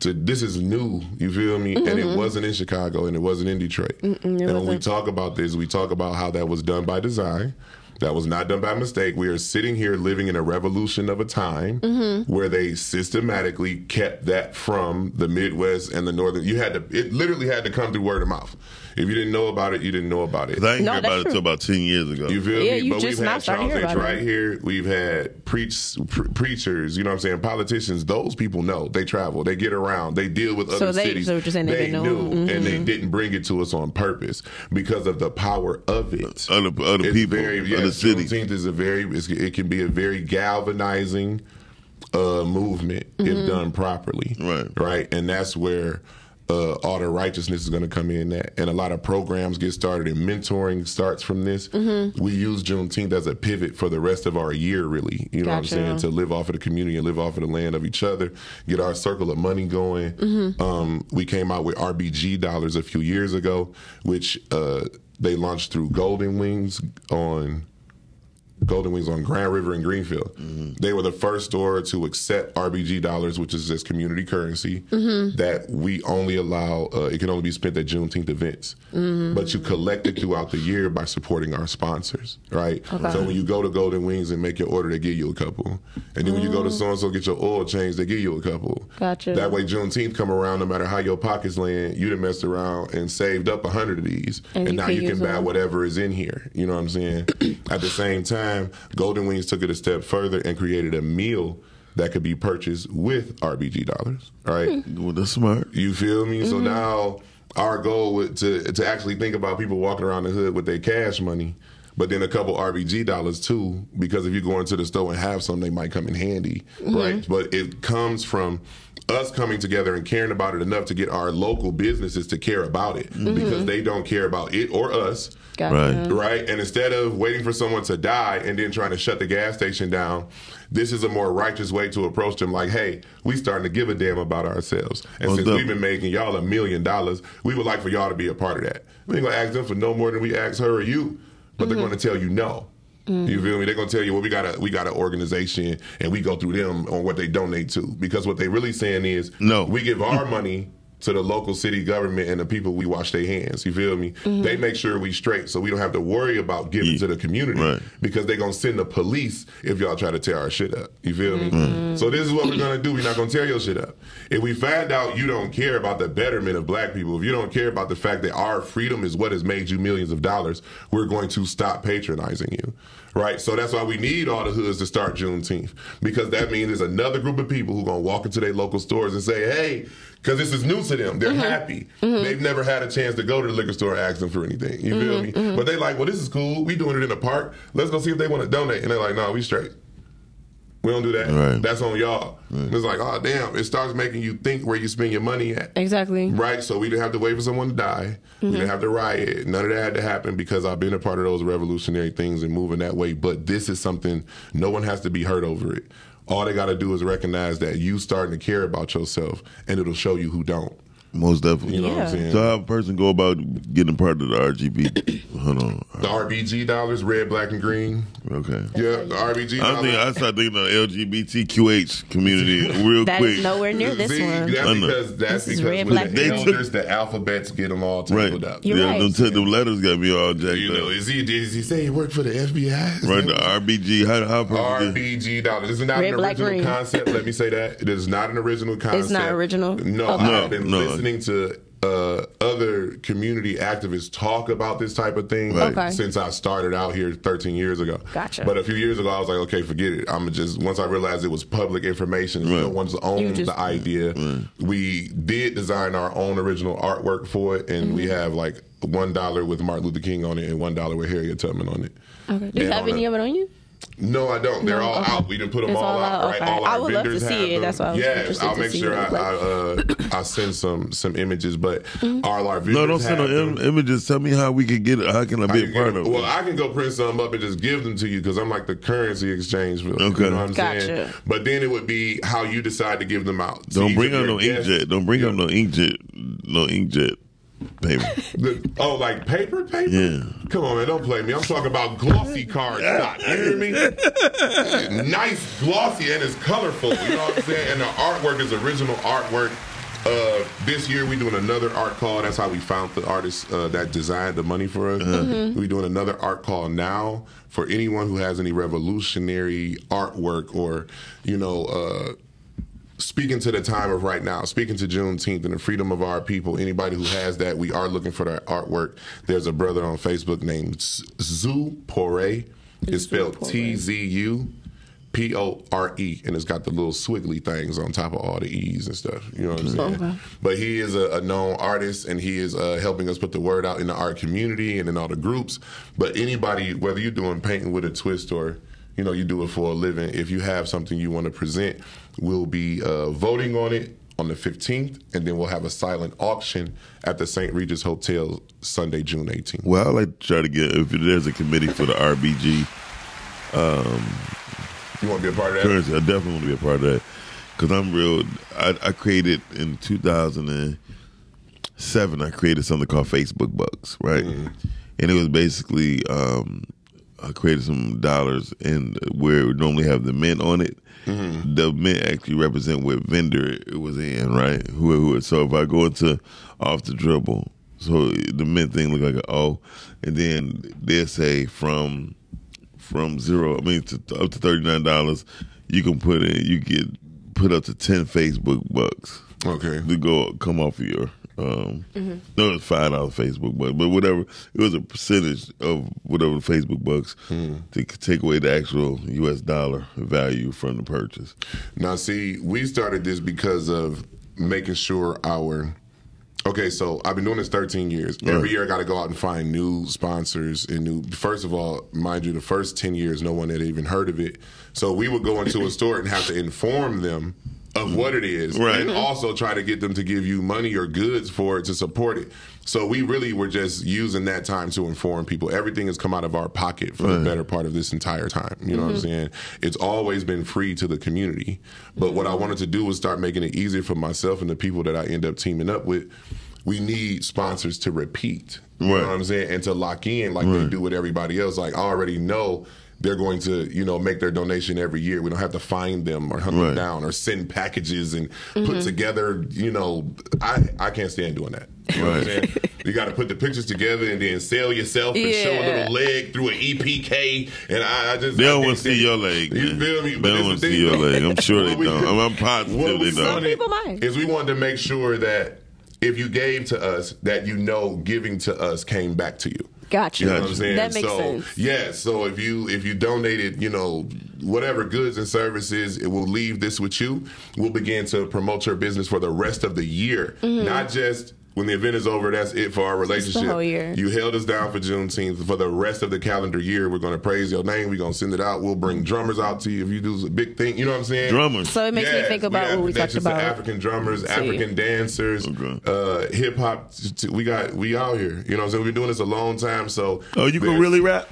To, this is new, you feel me? And it wasn't in Chicago and it wasn't in Detroit. and when we talk about this, we talk about how that was done by design. That was not done by mistake. We are sitting here living in a revolution of a time mm-hmm. where they systematically kept that from the Midwest and the Northern. You had to, it literally had to come through word of mouth. If you didn't know about it, you didn't know about it. I ain't No, hear that's about it until about ten years ago. You feel Yeah, me? you but just we've had starting Charles hear H. about it. right here. We've had preach, pre- preachers, you know what I'm saying? Politicians, those people know. They travel, they get around, they deal with So other they- cities. so what you're saying, they've they been known. knew, and they Mhm. didn't bring it to us on purpose because of the power of it. Other other It's people, very, other yes, cities. Juneteenth is a very, it's, it can be a very galvanizing uh, movement Mm-hmm. if done properly. Right. Right. And that's where uh, all the righteousness is going to come in at. And a lot of programs get started and mentoring starts from this. Mm-hmm. We use Juneteenth as a pivot for the rest of our year, really. You know Gotcha. what I'm saying? To live off of the community and live off of the land of each other, get our circle of money going. Mm-hmm. Um, we came out with RBG dollars a few years ago, which uh, they launched through Golden Wings on Golden Wings on Grand River in Greenfield. Mm-hmm. They were the first store to accept RBG dollars, which is just community currency mm-hmm. that we only allow. Uh, it can only be spent at Juneteenth events, mm-hmm. but you collect it throughout the year by supporting our sponsors, right? So when you go to Golden Wings and make your order, they give you a couple, and then when you go to so and so get your oil change, they give you a couple. Gotcha. That way, Juneteenth come around, no matter how your pockets land, you done messed around and saved up a hundred of these, And and, you now can you can buy them. whatever is in here. You know what I'm saying? At the same time, Golden Wings took it a step further and created a meal that could be purchased with RBG dollars. All right, hmm. Well, that's smart. you feel me? So mm-hmm. now our goal to to actually think about people walking around the hood with their cash money. But then a couple RBG dollars too, because if you go into the store and have some, they might come in handy, mm-hmm. right? But it comes from us coming together and caring about it enough to get our local businesses to care about it mm-hmm. because they don't care about it or us Gotcha. Right. right? And instead of waiting for someone to die and then trying to shut the gas station down, this is a more righteous way to approach them. Like, hey, we starting to give a damn about ourselves, and Most since we've been making y'all a million dollars, we would like for y'all to be a part of that. We ain't gonna ask them for no more than we ask her or you, but they're mm-hmm. gonna tell you no. You mm. feel me? They're gonna tell you, well, we got a we got an organization, and we go through them on what they donate to. Because what they really saying is, No. we give our money to the local city government and the people we wash their hands. You feel me? Mm-hmm. They make sure we straight, so we don't have to worry about giving Yeah. to the community Right. because they're gonna send the police if y'all try to tear our shit up. You feel me? Mm-hmm. So this is what we're gonna do. We're not gonna tear your shit up. If we find out you don't care about the betterment of black people, if you don't care about the fact that our freedom is what has made you millions of dollars, we're going to stop patronizing you. Right? So that's why we need all the hoods to start Juneteenth. Because that means there's another group of people who are gonna walk into their local stores and say, hey, because this is new to them. They're mm-hmm. happy. Mm-hmm. They've never had a chance to go to the liquor store and ask them for anything. You feel mm-hmm. me? But they like, well, this is cool. We doing it in the park. Let's go see if they want to donate. And they're like, no, we straight. We don't do that. Right. That's on y'all. It's like, oh damn, it starts making you think where you spend your money at. Exactly. Right, so we didn't have to wait for someone to die. We mm-hmm. didn't have to riot. None of that had to happen because I've been a part of those revolutionary things and moving that way. But this is something no one has to be hurt over it. All they got to do is recognize that you starting to care about yourself, and it'll show you who don't. Most definitely. You know what I'm saying? So how a person go about getting part of the RGB? Hold on. the RBG dollars, red, black, and green. Okay. Yeah, the RBG I dollars. think I started thinking of LGBTQH community real That quick. is nowhere near this See, one. That's I know. because that's This because red, with black, the and green. elders, the alphabets get them all tangled up. You're yeah, right. them, t- them letters got me all jacked You know, up. is he? Does he say he worked for the FBI? Is Right, that the what- RBG. How how a person RBG dollars. This is not Red, an original green. concept. Let me say that it is not an original concept. It's not original? No, No, no. Listening to uh, other community activists talk about this type of thing Right. Okay. since I started out here 13 years ago. Gotcha. But a few years ago, I was like, okay, forget it. I'm just once I realized it was public information, and Right. no one's You owned just- the idea. We did design our own original artwork for it, and Mm-hmm. we have like one dollar with Martin Luther King on it and one dollar with Harriet Tubman on it. Okay. Do you And have any a- of it on you? No, I don't. They're No? all Okay. out. We didn't put them It's all, all out. out, Right, okay. all I our would love to vendors see have it. them. That's why I was yes, interested I'll make see sure what I, I, uh, I send some some images. But Mm-hmm. all our vendors No, don't send no. Im- images. Tell me how we can get it. How can I I be can a part them- of well. I can go print some up and just give them to you because I'm like the currency exchange for. Okay. You know what I'm saying? But then it would be how you decide to give them out. Don't See, bring if up no inkjet. Don't bring up no inkjet. No inkjet paper. The, oh, like paper, paper. Yeah. Come on, man, don't play me. I'm talking about glossy card stock. You hear me? nice, glossy, and it's colorful. You know what I'm saying? And the artwork is original artwork. Uh, this year we're doing another art call. That's how we found the artist uh, that designed the money for us. We're doing another art call now for anyone who has any revolutionary artwork or, you know, uh, speaking to the time of right now, speaking to Juneteenth and the freedom of our people, anybody who has that, we are looking for their artwork. There's a brother on Facebook named Z- Zu Pore. It's spelled T Z U P O R E, and it's got the little swiggly things on top of all the E's and stuff. You know what I'm saying? Okay. But he is a, a known artist, and he is uh, helping us put the word out in the art community and in all the groups. But anybody, whether you're doing painting with a twist or you know you do it for a living, if you have something you want to present, we'll be uh, voting on it on the 15th, and then we'll have a silent auction at the St. Regis Hotel Sunday, June 18th. Well, I like to try to get if there's a committee for the RBG You want to be a part of that? currency, I definitely want to be a part of that because I'm real. I, I created in 2007. I created something called Facebook Bucks, right? Mm-hmm. And it was basically um, I created some dollars and where it would normally have the mint on it. Mm-hmm. The mint actually represent what vendor it was in, right? Who, who so if I go into off the dribble, so the mint thing look like an O, and then they say from from zero, I mean, to, up to thirty nine dollars, you can put in, you get put up to ten Facebook bucks Okay. to go come off of your. Um, No, it's five dollars Facebook bucks, but whatever it was a percentage of whatever the Facebook bucks to take away the actual U.S. dollar value from the purchase. Now, see, we started this because of making sure our. Okay, so I've been doing this 13 years. Every Right. year I got to go out and find new sponsors and new. First of all, mind you, the first 10 years, no one had even heard of it. So we would go into a store and have to inform them of what it is, Right. and also try to get them to give you money or goods for it to support it. So we really were just using that time to inform people. Everything has come out of our pocket for the better part of this entire time. You know what I'm mm-hmm. saying? It's always been free to the community. But what I mm-hmm. wanted to do was start making it easier for myself and the people that I end up teaming up with. We need sponsors to repeat. You Right. know what I'm saying? And to lock in like they do with everybody else. Like I already know they're going to, you know, make their donation every year. We don't have to find them or hunt them down or send packages and put mm-hmm. together, you know, I, I can't stand doing that. You know what I'm saying? You got to put the pictures together and then sell yourself and show a little leg through an EPK. And I, I just They I don't want to see your leg. You man. feel me? They But don't want to see your leg. I'm sure they don't. I'm, I'm positive what they don't. people might. Is we wanted to make sure that if you gave to us, that you know giving to us came back to you. Gotcha. You know what I'm saying? That makes so, sense. Yeah. So if you if you donated, you know, whatever goods and services, it will leave this with you. We'll begin to promote your business for the rest of the year, mm-hmm. not just. When the event is over, that's it for our relationship. Mm-hmm. whole year. You held us down for Juneteenth. For the rest of the calendar year, we're going to praise your name. We're going to send it out. We'll bring drummers out to you if you do a big thing. You know what I'm saying? Drummers. So it makes me think about have what we talked connections to about. African drummers, See. African dancers, Okay. uh, hip hop. t- t- We got we out here. You know what I'm saying? We've been doing this a long time. So oh, you can really rap?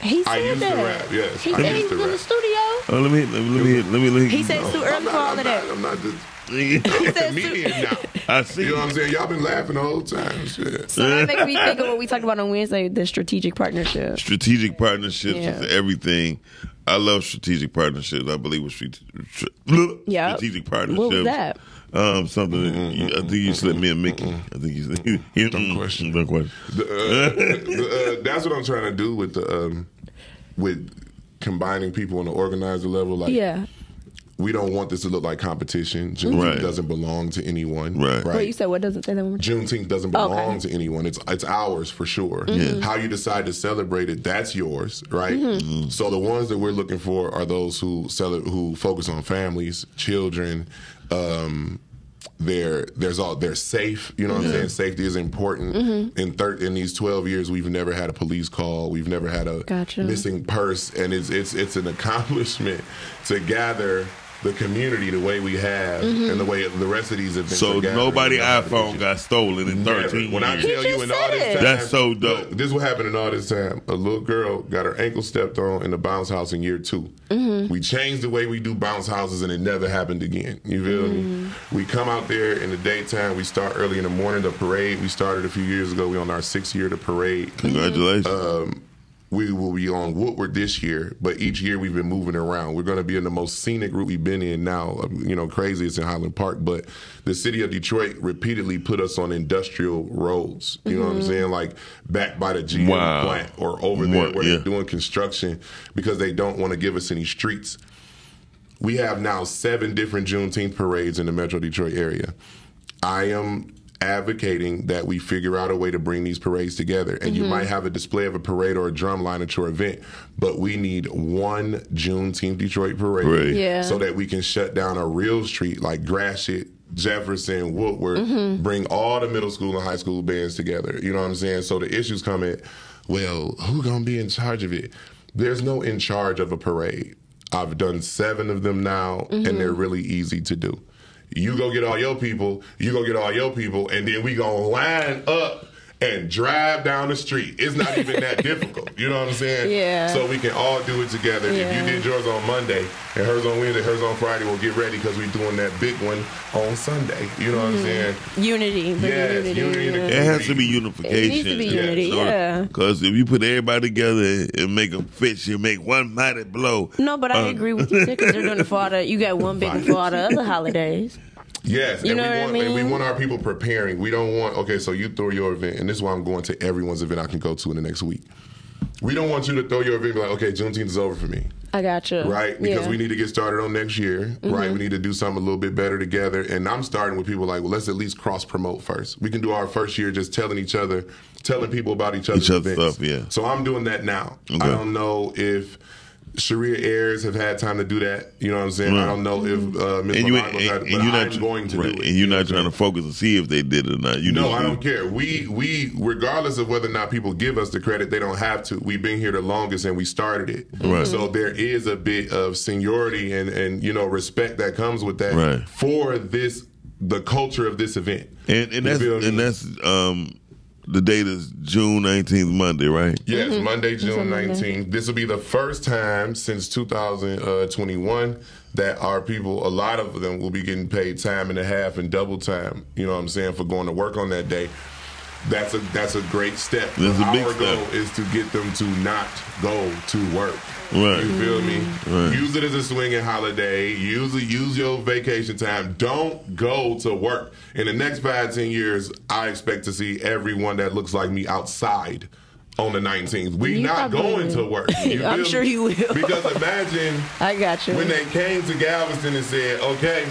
He said I used to that. rap, yes. He I said he was in the studio. Oh, let me let me let me let me. Let me He said it's too early for all I'm of that. I'm not just said a comedian now. I see. You know what I'm saying? Y'all been laughing the whole time. Shit. So that makes me think of what we talked about on Wednesday, the strategic partnership. strategic partnerships Yeah. is everything. I love strategic partnerships. I believe with strate- tra- Yep. strategic partnerships. What was that? Um, something. that you- I think you slipped me a Mickey. I think you. Slipped, you Dumb question. Dumb question. The, uh, the, uh, that's what I'm trying to do with the um, with combining people on the organizer level. Like, Yeah. We don't want this to look like competition. Juneteenth Right. doesn't belong to anyone. Right. Right. Wait, you said what doesn't say that one? Juneteenth doesn't belong Okay. to anyone. It's it's ours for sure. Mm-hmm. How you decide to celebrate it, that's yours, right? Mm-hmm. So the ones that we're looking for are those who sell it, who focus on families, children. Um, they're there's all they're safe. You know what I'm saying? Safety is important. Mm-hmm. In thir- in these 12 years, we've never had a police call. We've never had a Gotcha. missing purse, and it's it's it's an accomplishment to gather. The community, the way we have, Mm-hmm. and the way the rest of these events. So nobody we don't have an iPhone got stolen in Never. 13 When I years. tell He you just in all said this time, That's so dope. Look, this is what happened in all this time. A little girl got her ankle stepped on in the bounce house in year 2 Mm-hmm. We changed the way we do bounce houses, and it never happened again. You feel Mm-hmm. me? We come out there in the daytime. We start early in the morning. The parade we started a few years ago. We on our sixth year of the parade. Congratulations. Um, we will be on Woodward this year, but each year we've been moving around. We're going to be in the most scenic route we've been in now. Um, You know, crazy it's in Highland Park, but the city of Detroit repeatedly put us on industrial roads. You know what I'm saying? Like back by the GM Wow. plant or over there What- where yeah. they're doing construction because they don't want to give us any streets. We have now seven different Juneteenth parades in the Metro Detroit area. I am advocating that we figure out a way to bring these parades together. And you mm-hmm. might have a display of a parade or a drum line at your event, but we need one Juneteenth Detroit parade Parade. Yeah. so that we can shut down a real street like Gratiot, Jefferson, Woodward, mm-hmm. bring all the middle school and high school bands together. You know what I'm saying? So the issues come in, well, who gonna be in charge of it? There's no in charge of a parade. I've done seven of them now, and mm-hmm. they're really easy to do. You go get all your people, you go get all your people, and then we gonna line up and drive down the street. It's not even that difficult. You know what I'm saying? Yeah. So we can all do it together. If you did yours on Monday and hers on Wednesday, hers on Friday, we'll get ready because we're doing that big one on Sunday. You know what I'm saying? Unity. Yes, unity. unity yeah. It has to be unification. It needs to be unity, yeah. Because if you put everybody together and make them fit, you make one mighty blow. No, but I Uh, agree with you because they're doing it for all the. You got one big one for all the other holidays. Yes, You and know we what I want and we want our people preparing. We don't want okay, so you throw your event, and this is why I'm going to everyone's event I can go to in the next week. We don't want you to throw your event and be like, okay, Juneteenth is over for me. I got you. Right? Because Yeah. Mm-hmm. we need to get started on next year, right? We need to do something a little bit better together. And I'm starting with people like, well, let's at least cross promote first. We can do our first year just telling each other, telling people about each other's Each other's events. stuff, yeah. So I'm doing that now. Okay. I don't know if Sharia heirs have had time to do that. You know what I'm saying? I don't know if uh, Ms. And you, and, had, and you're I'm not going to right, do it. and you're not trying to focus to see if they did it or not. You no, I don't care. We we regardless of whether or not people give us the credit, they don't have to. We've been here the longest and we started it. Right. So there is a bit of seniority and and you know respect that comes with that Right. for this the culture of this event. And and that's and that's um the date is June nineteenth, Monday, right? Yes, Mm-hmm. Monday, June 19th. This will be the first time since 2021 that our people, a lot of them, will be getting paid time and a half and double time. You know what I'm saying for going to work on that day. That's a that's a great step. That's a Our big goal step. is to get them to not go to work. Right. You feel me? Right. Use it as a swinging holiday. Use it, use your vacation time. Don't go to work. In the next five, ten years, I expect to see everyone that looks like me outside on the 19th. We You not probably going to work. You I'm sure me? you will. Because imagine I got you. when they came to Galveston and said, okay,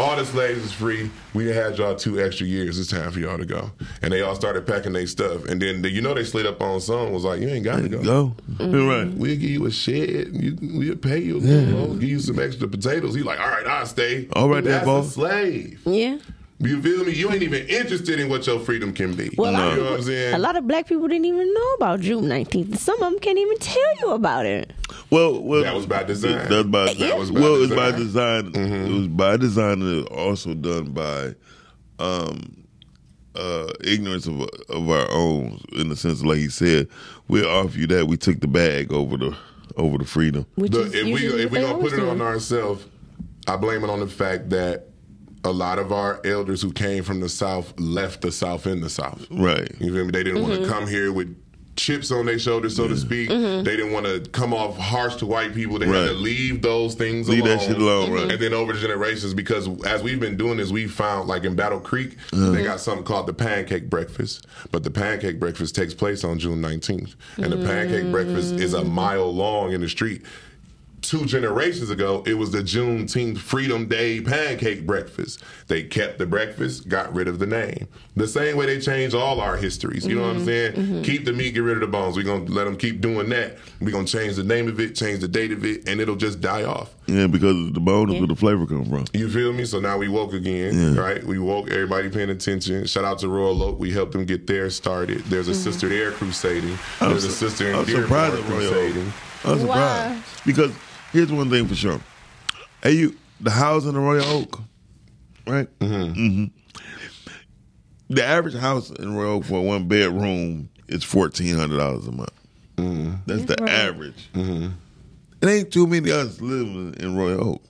all the slaves is free. We had y'all two extra years. It's time for y'all to go. And they all started packing their stuff. And then, you know, they slid up on some was like, you ain't got to go. Go. Mm-hmm. Right. We'll give you a shed. You, we'll pay you. We'll give you some extra potatoes. He's like, all right, I'll stay. All right there, That's boss. a slave. yeah. You feel me? You ain't even interested in what your freedom can be. Well, you I- know what I'm saying? A lot of black people didn't even know about June 19th. Some of them can't even tell you about it. Well, well, That was by design. That was by, That was by well, it was by design. design. It was by design, and it was also done by um, uh, ignorance of of our own. In the sense, like he said, we'll offer you that. We took the bag over the over the freedom. Which Look, is if we usually if we they gonna put it on ourselves, I blame it on the fact that a lot of our elders who came from the South left the South in the South. Right. You feel me? They didn't want Mm-hmm. to come here with chips on their shoulders, so to speak. They didn't want to come off harsh to white people. They had to leave those things alone. Leave alone. that shit alone, right. And then over the generations, because as we've been doing this, we found like in Battle Creek, Uh-huh. they got something called the pancake breakfast. But the pancake breakfast takes place on June 19th. And the pancake breakfast is a mile long in the street two generations ago, it was the Juneteenth Freedom Day pancake breakfast. They kept the breakfast, got rid of the name. The same way they changed all our histories. You know what I'm mm-hmm. saying? Mm-hmm. Keep the meat, get rid of the bones. We're going to let them keep doing that. We're going to change the name of it, change the date of it, and it'll just die off. Yeah, because the bone is where the flavor come from. You feel me? So now we woke again, right? We woke everybody paying attention. Shout out to Royal Oak. We helped them get there started. There's a mm-hmm. sister there crusading. There's a sister in I'm Dearborn surprised at Royal Oak. crusading. I'm surprised Why? because here's one thing for sure. Hey, you the house in the Royal Oak, right? Mm-hmm. mm-hmm. The average house in Royal Oak for one bedroom is fourteen hundred dollars a month. Mm-hmm. That's the average. Mm-hmm. It ain't too many of us living in Royal Oak.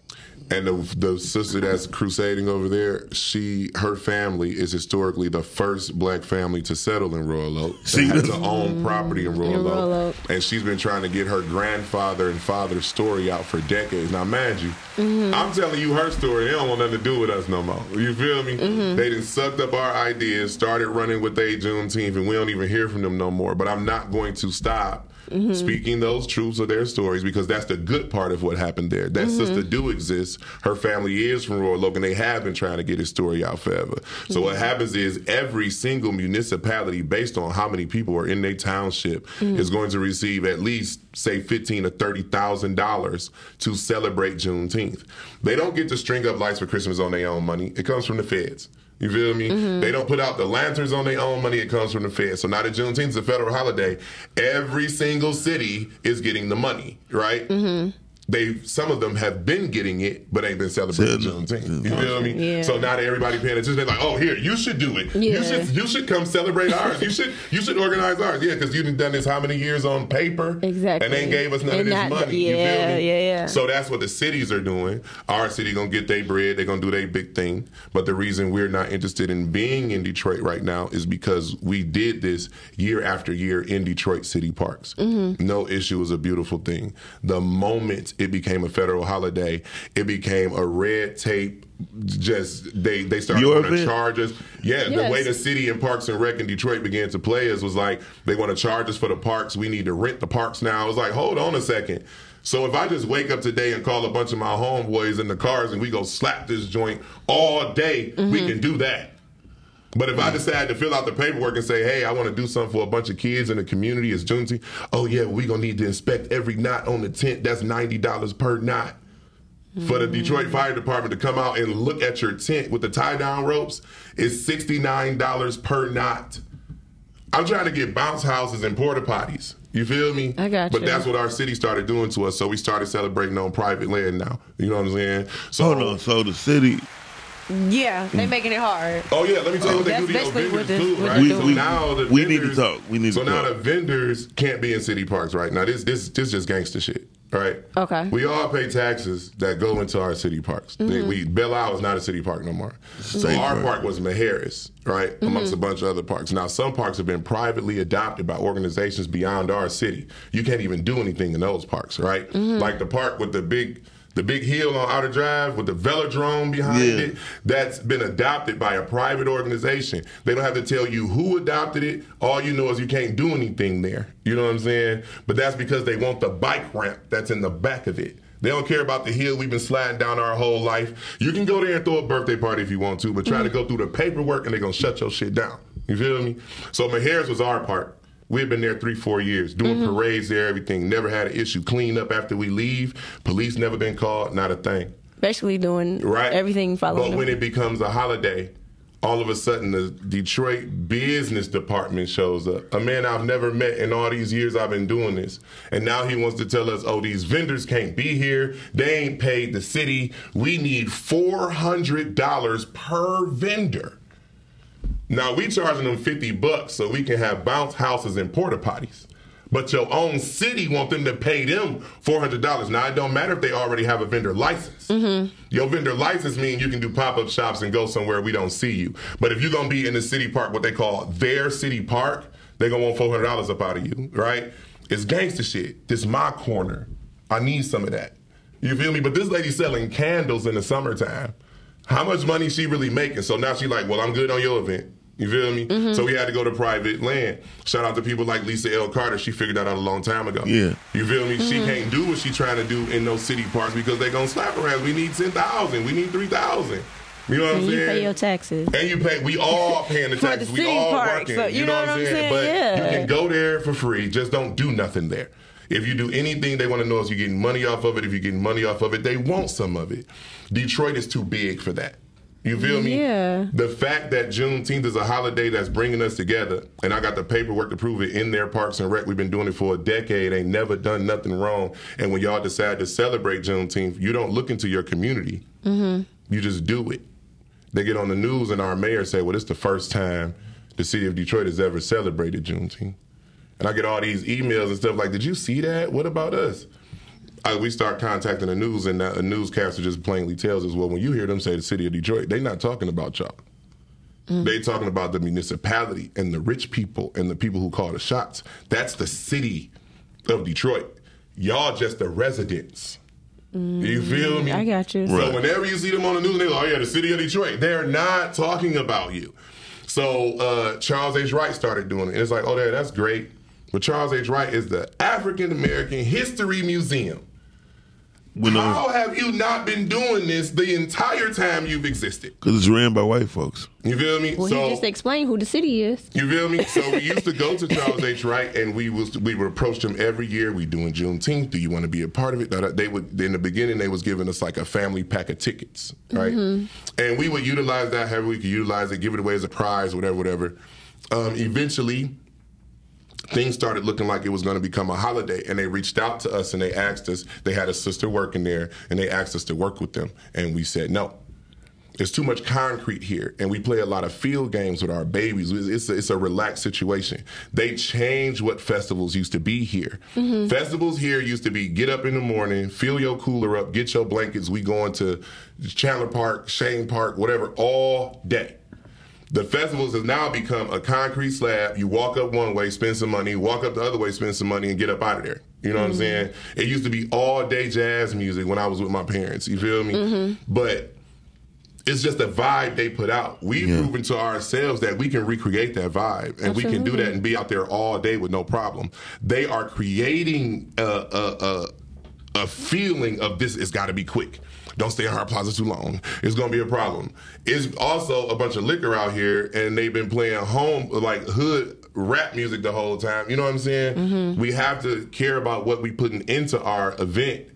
And the, the sister that's crusading over there, she her family is historically the first black family to settle in Royal Oak. She They had to own property in Royal, In Royal Oak. Oak. And she's been trying to get her grandfather and father's story out for decades. Now, mind you, Mm-hmm. I'm telling you her story. They don't want nothing to do with us no more. You feel me? Mm-hmm. They done sucked up our ideas, started running with they Juneteenth, and we don't even hear from them no more. But I'm not going to stop Mm-hmm. speaking those truths of their stories because that's the good part of what happened there. That mm-hmm. sister do exist. Her family is from Royal Oak, and they have been trying to get his story out forever. So what happens is every single municipality, based on how many people are in their township, mm. is going to receive at least say fifteen or thirty thousand dollars to celebrate Juneteenth. They don't get to string up lights for Christmas on their own money. It comes from the feds. You feel me? Mm-hmm. They don't put out the lanterns on their own money. It comes from the Fed. So now that Juneteenth is a federal holiday, every single city is getting the money, right? Mm-hmm. They some of them have been getting it, but ain't been celebrating Juneteenth. You know feel me? Yeah. So now that everybody paying attention, they're like, "Oh, here, you should do it. You should you should come celebrate ours. You should you should organize ours. Yeah, because you've done this how many years on paper? Exactly. And they gave us none And of this not- money. you yeah, feel me? yeah, yeah. So that's what the cities are doing. Our city gonna get their bread. They're gonna do their big thing. But the reason we're not interested in being in Detroit right now is because we did this year after year in Detroit city parks. Mm-hmm. No issue is a beautiful thing. The moment it became a federal holiday, it became a red tape. Just they they started Your want to event? charge us. Yeah, the way the city and Parks and Rec in Detroit began to play us was like they want to charge us for the parks. We need to rent the parks now. I was like, hold on a second. So if I just wake up today and call a bunch of my homeboys in the cars and we go slap this joint all day, we mm-hmm. can do that. But if I decide to fill out the paperwork and say, hey, I want to do something for a bunch of kids in the community, it's Juneteenth. Oh, yeah, we're going to need to inspect every knot on the tent. That's $90 per knot. For the Detroit mm. Fire Department to come out and look at your tent with the tie down ropes is $69 per knot. I'm trying to get bounce houses and porta potties. You feel me? I got But you. that's what our city started doing to us. So we started celebrating on private land now. You know what I'm saying? So Hold on. So the city, Yeah, they making it hard. Oh yeah, let me tell you what they That's do to your basically vendors what this- too, what right? they're so doing. now the We need to vendors- talk. We need so to now talk. the vendors can't be in city parks right now. This this this just gangster shit, right? Okay. We all pay taxes that go into our city parks. They, Mm-hmm. we Belle Isle is not a city park no more. So State our park. park was Maheras, right, Mm-hmm. amongst a bunch of other parks. Now some parks have been privately adopted by organizations beyond our city. You can't even do anything in those parks, right? Mm-hmm. Like the park with the big. The big hill on Outer Drive with the velodrome behind Yeah. it, that's been adopted by a private organization. They don't have to tell you who adopted it. All you know is you can't do anything there. You know what I'm saying? But that's because they want the bike ramp that's in the back of it. They don't care about the hill we've been sliding down our whole life. You can go there and throw a birthday party if you want to, but try to mm-hmm. go through the paperwork and they're gonna shut your shit down. You feel me? So Maharis was our park. We've been there three, four years, doing mm-hmm. parades there, everything. Never had an issue. Clean up after we leave. Police never been called, not a thing Basically doing right? everything following. But when them. it becomes a holiday, all of a sudden the Detroit business department shows up. A man I've never met in all these years I've been doing this. And now he wants to tell us, oh, these vendors can't be here. They ain't paid the city. We need $400 per vendor. Now we charging them 50 bucks so we can have bounce houses and porta potties. But your own city want them to pay them $400. Now it don't matter if they already have a vendor license. Mm-hmm. Your vendor license means you can do pop-up shops and go somewhere we don't see you. But if you're going to be in the city park, what they call their city park, they're going to want $400 up out of you, right? It's gangster shit. This my corner. I need some of that. You feel me? But this lady selling candles in the summertime. How much money she really making? So now she like, well, I'm good on your event. You feel me? Mm-hmm. So we had to go to private land. Shout out to people like Lisa L. Carter. She figured that out a long time ago. Yeah. You feel me? She mm-hmm. can't do what she trying to do in those city parks because they gonna slap her ass. We need ten thousand. We need three thousand. You know what I'm you saying? pay your taxes. And you pay. We all paying the For the taxes. we all park, working. so you, know, what I'm saying? But Yeah. you can go there for free. Just don't do nothing there. If you do anything, they want to know is you're getting money off of it. If you're getting money off of it, they want some of it. Detroit is too big for that. You feel me? Yeah. The fact that Juneteenth is a holiday that's bringing us together, and I got the paperwork to prove it in their parks and rec. We've been doing it for a decade. Ain't never done nothing wrong. And when y'all decide to celebrate Juneteenth, you don't look into your community. Mm-hmm. You just do it. They get on the news, and our mayor say, "Well, this is the first time the city of Detroit has ever celebrated Juneteenth." And I get all these emails and stuff like, "Did you see that? What about us?" I, we start contacting the news, and a newscaster just plainly tells us, "Well, when you hear them say the city of Detroit, they're not talking about y'all. They talking about the municipality and the rich people and the people who call the shots. That's the city of Detroit. Y'all just the residents. You feel me? I got you. So Right. whenever you see them on the news, they're like, "Oh yeah, the city of Detroit." They're not talking about you. So uh, Charles H. Wright started doing it. And it's like, "Oh, yeah, that's great." But Charles H. Wright is the African American History Museum. We know How have you not been doing this the entire time you've existed? because it's ran by white folks. You feel me? Well, so he just explained who the city is. you feel me? So we used to go to Charles H. Wright, and we was we would approach them every year. We doing Juneteenth. Do you want to be a part of it? Da- da- They would in the beginning they was giving us like a family pack of tickets, right? And we would utilize that however we could utilize it, give it away as a prize, whatever, whatever. Um, eventually, things started looking like it was going to become a holiday and they reached out to us and they asked us they had a sister working there and they asked us to work with them and we said no. There's too much concrete here and we play a lot of field games with our babies. It's a, it's a relaxed situation. They changed what festivals used to be here. Mm-hmm. Festivals here used to be get up in the morning fill your cooler up get your blankets we going to chandler park Chene Park whatever all day the festivals has now become a concrete slab. You walk up one way, spend some money, walk up the other way, spend some money, and get up out of there. You know what I'm mm-hmm. saying? It used to be all day jazz music when I was with my parents. You feel me? Mm-hmm. But it's just the vibe they put out. We've Yeah. proven to ourselves that we can recreate that vibe, and we can do that and be out there all day with no problem. They are creating a a, a, a feeling of this. It's got to be quick. Don't stay in our plaza too long. It's to be a problem. It's also a bunch of liquor out here, and they've been playing home like hood rap music the whole time. You know what I'm saying? Mm-hmm. We have to care about what we putting into our event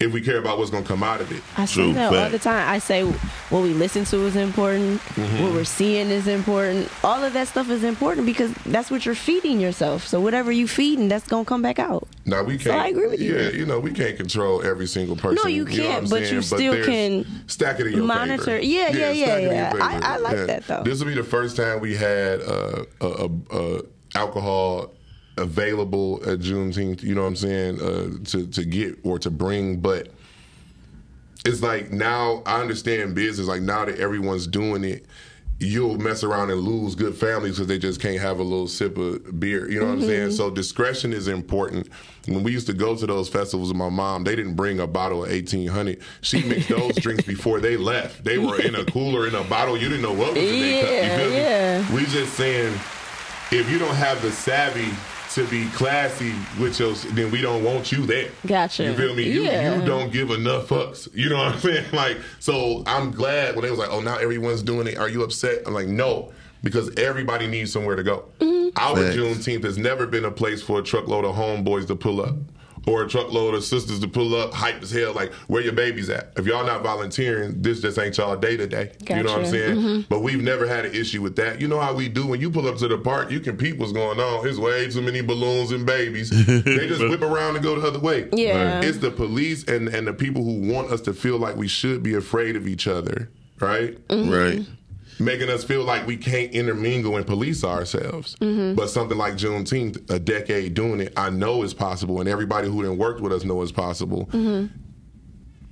if we care about what's going to come out of it. I True say that all the time. I say what we listen to is important. Mm-hmm. What we're seeing is important. All of that stuff is important because that's what you're feeding yourself. So whatever you feeding, that's gonna come back out. Now we can't. I agree with you. Yeah, you know we can't control every single person. No, you know can't, I'm but saying? you still there's- can stack it in your monitor- favor. Yeah, yeah, yeah, stack it in your yeah. I- I like that, though. This will be the first time we had uh, a, a, a alcohol available at Juneteenth. You know what I'm saying? Uh, to to get or to bring, but it's like now I understand business. Like now that everyone's doing it, you'll mess around and lose good families because they just can't have a little sip of beer. You know what I'm saying? So discretion is important. When we used to go to those festivals with my mom, they didn't bring a bottle of 1800. She mixed those drinks before they left. They were in a cooler in a bottle. You didn't know what was in their cup. Yeah, You feel yeah. me? We just saying if you don't have the savvy to be classy with your, then we don't want you there. Gotcha. You feel me? Yeah. you don't give enough fucks. You know what I'm saying? Like, so I'm glad when they was like, oh, now everyone's doing it. Are you upset? I'm like, no, because everybody needs somewhere to go. Mm-hmm. Our Facts. Juneteenth has never been a place for a truckload of homeboys to pull up. Or a truckload of sisters to pull up, hype as hell, like where your babies at. If y'all not volunteering, this just ain't y'all day to day. You know what I'm Gotcha. saying? Mm-hmm. But we've never had an issue with that. You know how we do when you pull up to the park, you can peep what's going on. There's way too many balloons and babies. they just whip around and go the other way. Yeah. Right. It's the police and, and the people who want us to feel like we should be afraid of each other, right? Mm-hmm. Right. Making us feel like we can't intermingle and police ourselves. Mm-hmm. But something like Juneteenth, a decade doing it, I know is possible, and everybody who done worked with us know it's possible. Mm-hmm.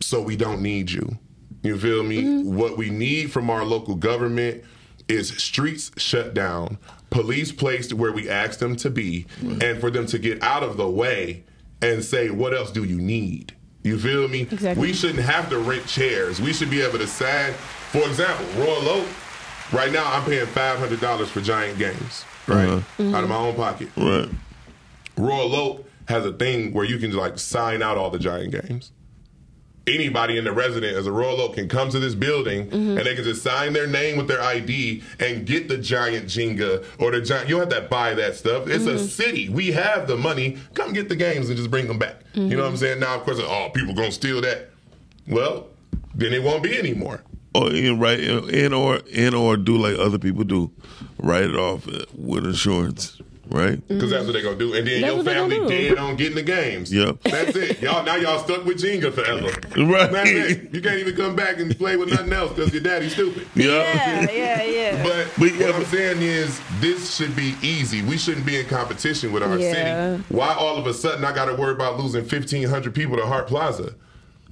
So we don't need you. You feel me? Mm-hmm. What we need from our local government is streets shut down, police placed where we ask them to be, and for them to get out of the way and say, what else do you need? You feel me? Exactly. We shouldn't have to rent chairs. We should be able to sign. For example, Royal Oak, right now I'm paying $500 for giant games, right? Uh-huh. Mm-hmm. Out of my own pocket. Right. Royal Oak has a thing where you can like sign out all the giant games. Anybody in the resident as a Royal Oak can come to this building mm-hmm. and they can just sign their name with their ID and get the giant Jenga or the giant. You don't have to buy that stuff. It's a mm-hmm. city. We have the money. Come get the games and just bring them back. You know what I'm saying? Now, of course, oh, people gonna steal that. Well, then it won't be anymore. Or in right in or in or do like other people do, write it off with insurance. Right. Mm-hmm. Because that's what they're gonna do. And then That's your what they family gonna do. dead on getting the games. Yep. That's it. Y'all now y'all stuck with Jenga forever. Right. That's it. You can't even come back and play with nothing else because your daddy's stupid. Yeah, yeah, yeah. But, But yeah, what I'm but- saying is this should be easy. We shouldn't be in competition with our Yeah. city. Why all of a sudden I gotta worry about losing fifteen hundred people to Hart Plaza?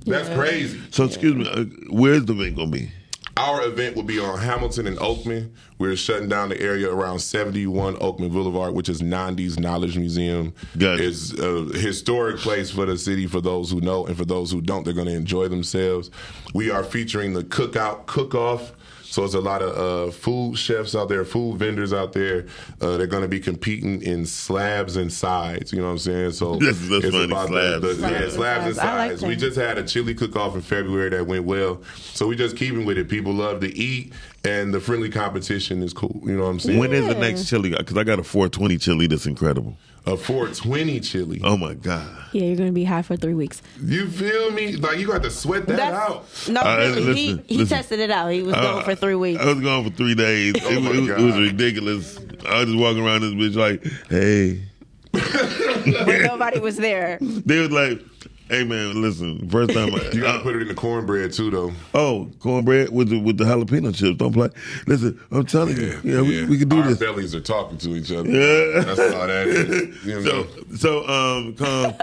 That's crazy. So excuse me, uh, where's the event gonna be? Our event will be on Hamilton and Oakman. We're shutting down the area around 71 Oakman Boulevard, which is Nandi's Knowledge Museum. Got it. It's a historic place for the city for those who know, and for those who don't, they're going to enjoy themselves. We are featuring the Cookout Cook Off. So it's a lot of uh, food chefs out there, food vendors out there. Uh, they're going to be competing in slabs and sides. You know what I'm saying? So That's- that's it's funny, about slabs. The, the, Slabs yeah, and slabs and sides. Like we just had a chili cook-off in February that went well. So we just keeping with it. People love to eat, and the friendly competition is cool. You know what I'm saying? When is the next chili? Because I got a 420 chili that's incredible. A 420 chili. Oh my god! Yeah, you're gonna be high for three weeks. You feel me? Like you got to sweat that out. No, Uh, really, listen, he he listen. tested it out. He was Uh, going for three weeks. I was gone for three days. Oh it, my was- it was ridiculous. I was just walking around this bitch like, hey. but nobody was there. They was like, hey man, listen. First time I, You got to I- put it in the cornbread too, though. oh cornbread with the with the jalapeno chips. Don't play. Listen, I'm telling you, yeah, we, we can do Our this. bellies are talking to each other. Yeah. That's all that is. You know? So, so um, Con,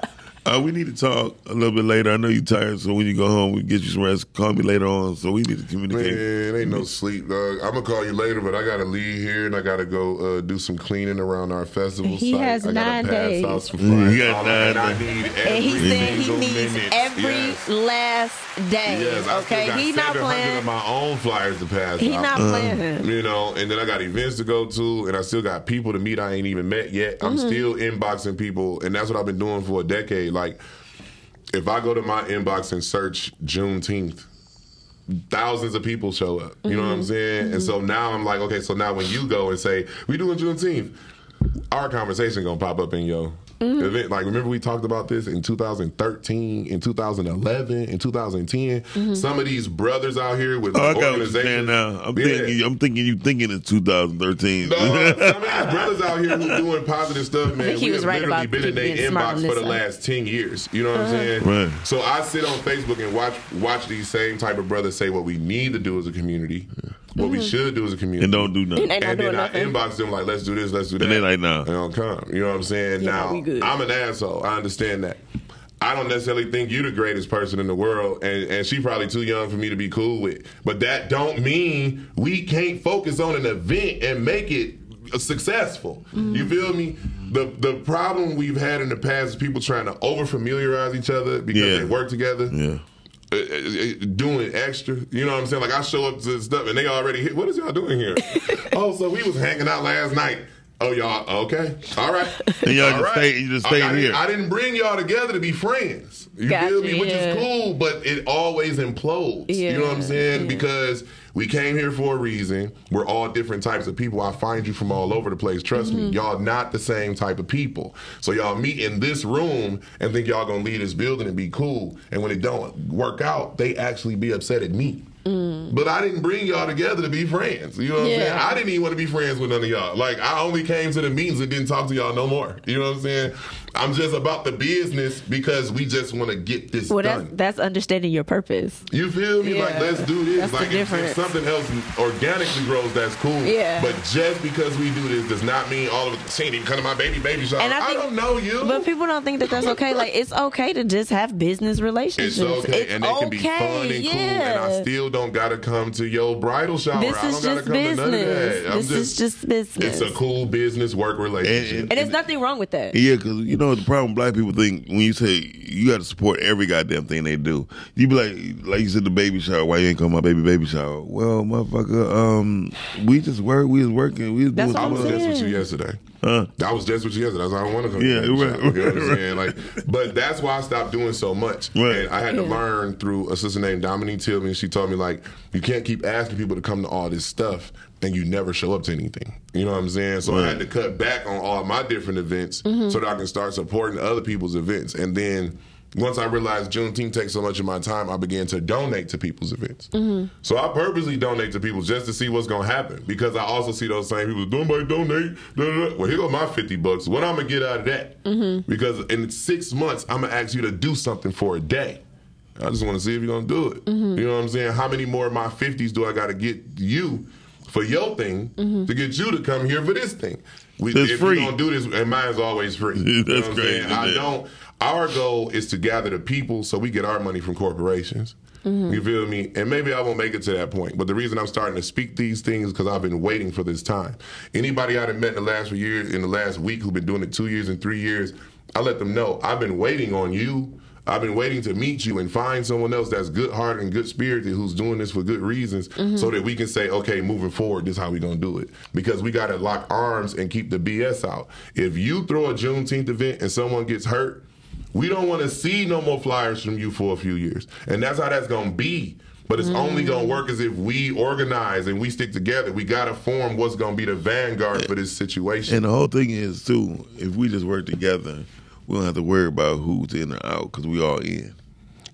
uh, we need to talk a little bit later. I know you're tired, so when you go home, we can get you some rest. Call me later on, so we need to communicate. Man, ain't no sleep, dog. I'm gonna call you later, but I gotta leave here and I gotta go uh, do some cleaning around our festival He site. has I gotta nine days. out some Mm, he got nine and I days. need And he every said he needs minute. every Yes. last day. Yes, I okay, still got he not 700 of playing. my own flyers to pass He out. not playing. You know, and then I got events to go to, and I still got people to meet I ain't even met yet. I'm Mm-hmm. still inboxing people, and that's what I've been doing for a decade. Like, if I go to my inbox and search Juneteenth, thousands of people show up. You know what Mm-hmm. I'm saying? And so now I'm like, okay, so now when you go and say we doing Juneteenth, our conversation gonna pop up in your Mm-hmm. event. Like, remember we talked about this in 2013, in 2011, in 2010. Mm-hmm. Some of these brothers out here with Oh, I got what you're organizations. now. I'm Yeah. thinking. I'm thinking you thinking in 2013. No, some of these brothers out here who doing positive stuff, man. think he we was have right literally about been in people their being smart inbox for the side. last ten years. You know what I'm saying? Right. So I sit on Facebook and watch watch these same type of brothers say what we need to do as a community, what we should do as a community, and don't do nothing. They not and then I nothing. inbox them like, let's do this, let's do that. And they like, nah. They don't come. You know what I'm saying? Yeah, now. I'm an asshole. I understand that. I don't necessarily think you're the greatest person in the world, and, and she probably too young for me to be cool with. But that don't mean we can't focus on an event and make it successful. Mm-hmm. You feel me? The the problem we've had in the past is people trying to over familiarize each other because Yeah. they work together Yeah. Uh, uh, doing extra. You know what I'm saying? Like I show up to stuff and they already hit. What is y'all doing here? oh, so we was hanging out last night. Oh, y'all okay? All right. And y'all All just stayed- you just I- stayed I, didn't- here. I didn't bring y'all together to be friends. You Gotcha, feel me? Which yeah. is cool, but it always implodes. You know what I'm saying? yeah. Because we came here for a reason. We're all different types of people. I find you from all over the place. Trust me, Mm-hmm. y'all not the same type of people. So y'all meet in this room and think y'all gonna leave this building and be cool. And when it don't work out, they actually be upset at me. But I didn't bring y'all together to be friends. You know what I'm saying? Mm. I didn't even want to be friends with none of y'all. Like I only came to the meetings and didn't talk to y'all no more. You know what I'm saying? I'm just about the business because we just want to get this Well, done. that's that's understanding your purpose. You feel me? Like let's do this. That's like if- if, something else organically grows, that's cool. Yeah. But just because we do this does not mean all of it. She ain't even come to my baby baby shower. And I I, don't know you. But people don't think that that's okay. Like it's okay to just have business relationships. it's okay, It's and they can be fun and cool, and I yeah. still don't gotta come to your bridal shower. This I is don't just gotta come to none of business. that. I'm This is just business. It's a cool business work relationship. And- and there's nothing wrong with that. Yeah, because you know the problem. Black people think when you say you got to support every goddamn thing they do, you be like, like you said, the baby shower. Why you ain't come my baby baby shower? Well, motherfucker, um, we just work. We was working. We was That's doing what I I'm was some just with you yesterday. Huh? I was just with you yesterday. That's why I don't want to come. to Yeah, the baby right, shower, You know what I'm right, saying? Like, but that's why I stopped doing so much. Right. And I had to learn through a sister named Dominique Tillman. She told me like, you can't keep asking people to come to all this stuff and you never show up to anything. You know what I'm saying? So I had to cut back on all my different events Mm-hmm. so that I can start supporting other people's events. And then once I realized Juneteenth takes so much of my time, I began to donate to people's events. Mm-hmm. So I purposely donate to people just to see what's going to happen because I also see those same people. Nobody donate. Da, da, da. Well, here go my fifty bucks. What I'm gonna get out of that? Mm-hmm. Because in six months, I'm gonna ask you to do something for a day. I just want to see if you're gonna do it. Mm-hmm. You know what I'm saying? How many more of my fifties do I got to get you for your thing Mm-hmm. to get you to come here for this thing? We, It's if free. you're gonna do this, and mine's always free. You know That's what I'm saying? crazy, I don't. Our goal is to gather the people so we get our money from corporations. Mm-hmm. You feel me? And maybe I won't make it to that point. But the reason I'm starting to speak these things because I've been waiting for this time. Anybody I've met in the last few years, in the last week, who've been doing it two years and three years, I let them know I've been waiting on you. I've been waiting to meet you and find someone else that's good hearted and good spirited who's doing this for good reasons mm-hmm. so that we can say, okay, moving forward, this is how we're gonna do it. Because we gotta lock arms and keep the BS out. If you throw a Juneteenth event and someone gets hurt, we don't want to see no more flyers from you for a few years. And that's how that's gonna be. But it's only mm. gonna work as if we organize and we stick together. We gotta form what's gonna be the vanguard for this situation. And the whole thing is too, if we just work together, we don't have to worry about who's in or out because we all in.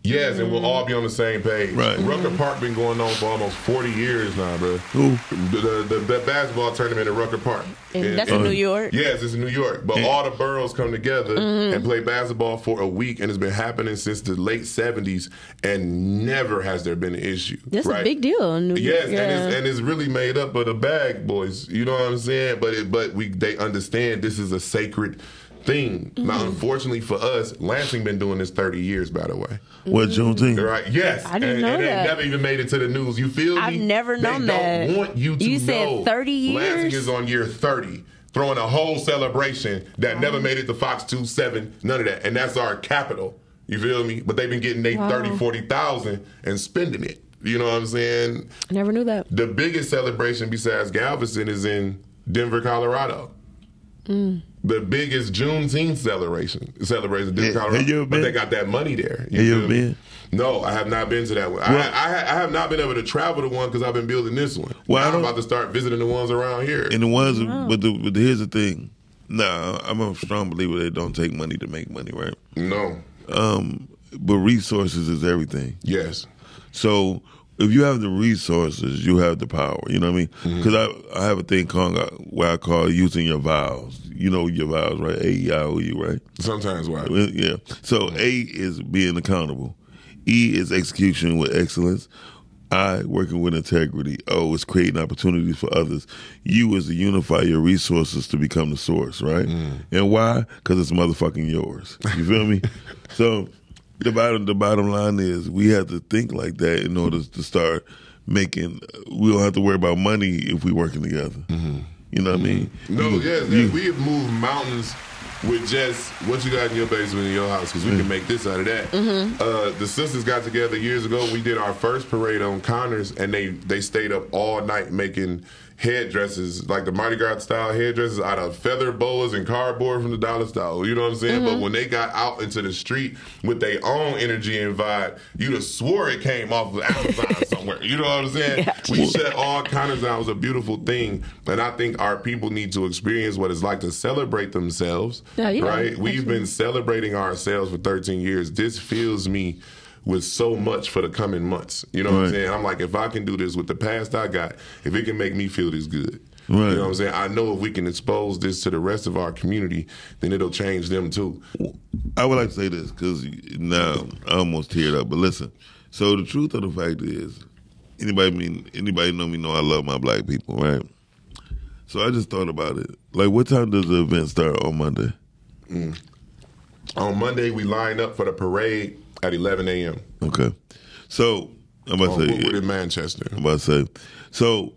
Yes, and we'll all be on the same page. Right. Rucker Park been going on for almost forty years now, bro. Who? The, the, the basketball tournament at Rucker Park. And that's in New York? Yes, it's in New York. But all the boroughs come together Mm-hmm. and play basketball for a week, and it's been happening since the late seventies, and never has there been an issue. That's right? a big deal in New Yes, York. and, it's, and it's really made up of the bag boys. You know what I'm saying? But it, but we they understand this is a sacred thing. Mm-hmm. Now, unfortunately for us, Lansing been doing this 30 years, by the way. What Juneteenth? Right? Yes. I didn't and, know and that. they never even made it to the news. You feel me? I've never known they known don't that. want you to You said know. 30 Lansing is on year 30. Throwing a whole celebration that never made it to Fox 2 7, none of that. And that's our capital. You feel me? But they've been getting they Wow. 30, 40,000 and spending it. You know what I'm saying? I never knew that. The biggest celebration besides Galveston is in Denver, Colorado. Mm. The biggest Juneteenth celebration, celebration in Denver, Have- Colorado. you ever but they got that money there. Have you feel ever me? been? No, I have not been to that one. Well- I, I, I have not been able to travel to one because I've been building this one. Well, I Now I'm about to start visiting the ones around here. And the ones, but, the, but here's the thing. Nah, I'm a strong believer they don't take money to make money, right? no. Um, but resources is everything. Yes. So if you have the resources, you have the power. You know what I mean? Mm-hmm. Because I, I have a thing called where I call using your vowels. You know your vowels, right? A, E, I, O, U, right? Sometimes why? Yeah. So A is being accountable. E is execution with excellence. I working with integrity. O is creating opportunities for others. U is to unify your resources to become the source, right? And why? Because it's motherfucking yours. You feel me? So the bottom the bottom line is we have to think like that in order to start making. We don't have to worry about money if we working together. Mm-hmm. You know what I mean? Mm-hmm. No, You- yes, you- yes, we have moved mountains with just what you got in your basement in your house because we can mm. make this out of that. Mm-hmm. Uh, the sisters got together years ago. We did our first parade on Connors, and they they stayed up all night making headdresses like the Mardi Gras style headdresses out of feather boas and cardboard from the dollar store. You know what I'm saying? But when they got out into the street with their own energy and vibe, you'd have swore it came off of Amazon somewhere. You know what I'm saying? Gotcha. We shut all Connors down. It was a beautiful thing, and I think our people need to experience what it's like to celebrate themselves. Yeah, yeah, right? We've been celebrating ourselves for 13 years. This feels me with so much for the coming months. You know what I'm saying? I'm like, if I can do this with the past I got, if it can make me feel this good. Right. You know what I'm saying? I know if we can expose this to the rest of our community, then it'll change them too. I would like to say this because now I almost teared up. But listen, so the truth of the fact is, anybody mean anybody know me know I love my black people, right? So I just thought about it. Like, what time does the event start on Monday? Mm. On Monday, we line up for the parade at 11 a.m. Okay, so I'm about to oh, say, Woodward in Manchester. I'm about to say, so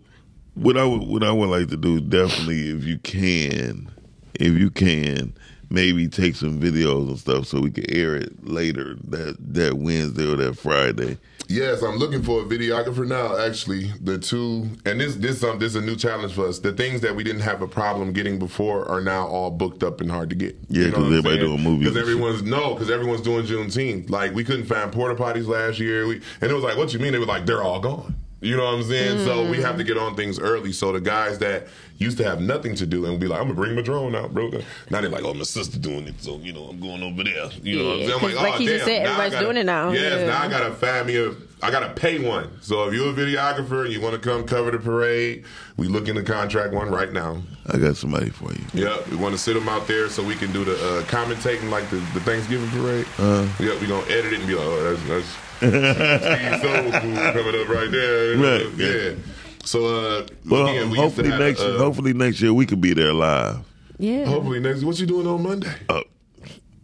what I would what I would like to do definitely if you can, if you can. Maybe take some videos and stuff so we can air it later that that Wednesday or that Friday. Yes, I'm looking for a videographer now. Actually, the two and this this um this is a new challenge for us. The things that we didn't have a problem getting before are now all booked up and hard to get. Yeah, 'cause everybody doing movies Because everyone's no, because everyone's doing Juneteenth. Like we couldn't find porta potties last year. We and it was like, what you mean? They were like, they're all gone. You know what I'm saying? So we have to get on things early. So the guys that used to have nothing to do and be like, I'm gonna bring my drone out, bro. Now they're like, oh, my sister doing it, so you know I'm going over there. You know what I'm Yeah, saying? I'm 'cause like oh, he just said, now I everybody's gotta- doing it now. Yes, Yeah. now I gotta find me a. I gotta pay one. So if you're a videographer and you want to come cover the parade, we looking to contract one right now. I got somebody for you. Yep, we want to sit them out there so we can do the uh, commentating like the, the Thanksgiving parade. Uh-huh. Yep, we gonna edit it and be like, oh, that's that's Steve Soul Food coming up right there. Right, yeah. yeah. So uh, Well, again, we hopefully have, next uh, hopefully next year we could be there live. Yeah. hopefully next. What you doing on Monday? Uh,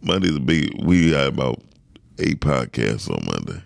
Monday's a big. We got about eight podcasts on Monday.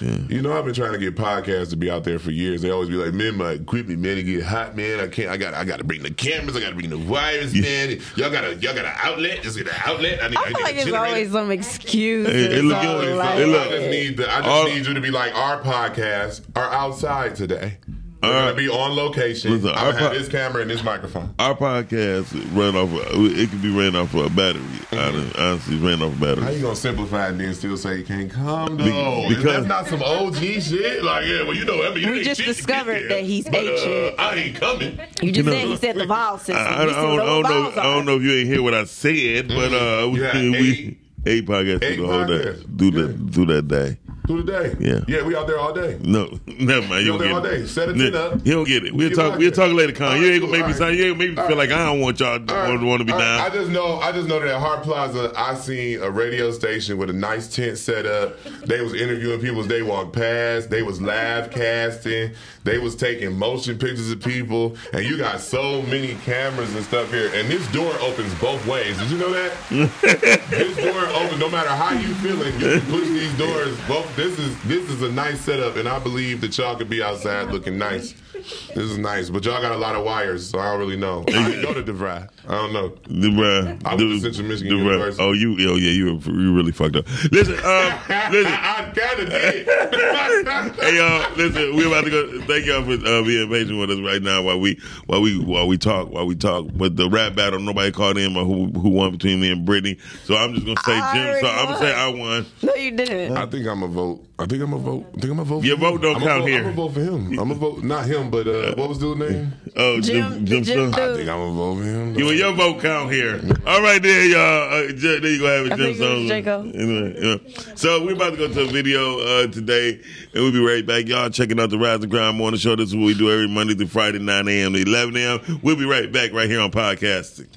You know, I've been trying to get podcasts to be out there for years. They always be like, "Man, my equipment, man, it get hot, man. I can't. I got. I got to bring the cameras. I got to bring the wires, man. Y'all got a. Y'all got an outlet. Just get an outlet. I need. I feel need like a it's always some excuse. Hey, hey, look, so, yo, look. I just need. The, I just All- need you to be like, our podcasts are outside today. We're All gonna be on location. Listen, I'm our gonna have this camera and this microphone. Our podcast run off. It could be ran off of a battery. Honest- Honestly, ran off a battery. How you gonna simplify it and then still say you can't come Be- though? because- that's not some OG shit. Like yeah, well you know, I mean, you We just discovered there, that he's but, uh, ancient. I ain't coming. You just You know- said he said the vowel system. I, I, I don't, I don't those know. vowels I don't know if you ain't hear what I said, but uh, You had we eight- eight podcasts eight through the whole day, podcasts. do that, do that day. Through the day. Yeah. Yeah, we out there all day. No, never mind. You You'll don't all get day. it. Set it up. You don't get it. We'll talk. We'll there. talk later, Con. You ain't gonna make me sound. You ain't gonna make me feel like I don't want y'all All to want to be down. I just know, I just know that at Hart Plaza, I seen a radio station with a nice tent set up. They was interviewing people as they walked past. They was live casting. They was taking motion pictures of people. And you got so many cameras and stuff here. And this door opens both ways. Did you know that? this door opens. No matter how you feeling, you can push these doors. Both. This is this is a nice setup, and I believe that y'all could be outside looking nice. This is nice, but y'all got a lot of wires, so I don't really know. I didn't go to DeVry. I don't know. DeVry. I went to Central Michigan the bruh. University. Oh, you, oh yeah, you, you really fucked up. Listen, um, listen. I kinda did. hey y'all, listen, we're about to go. Thank y'all for uh, being patient with us right now while we while we while we talk while we talk. But the rap battle, nobody called in but who who won between me and Brittany. So I'm just gonna say I Jim. So already I'm gonna say I won. No, you didn't. I think I'm gonna vote. I think I'm gonna vote. I think I'm gonna vote. Your for vote him. don't I'm count vote, here. I'm gonna vote for him. I'm gonna vote not him, but uh, what was dude's name? Oh, Jim- Jim, Jim, Gemstone. I think I'm gonna vote for him. You and your vote count here. All right, there, y'all. Uh, J- there you go. Have it, I Jim think it was Stone. Jacob. Anyway, yeah. So we're about to go to a video uh, today, and we'll be right back. Y'all checking out the Rise and Grind Morning Show. This is what we do every Monday through Friday, 9 a.m. to 11 a.m. We'll be right back right here on podcasting.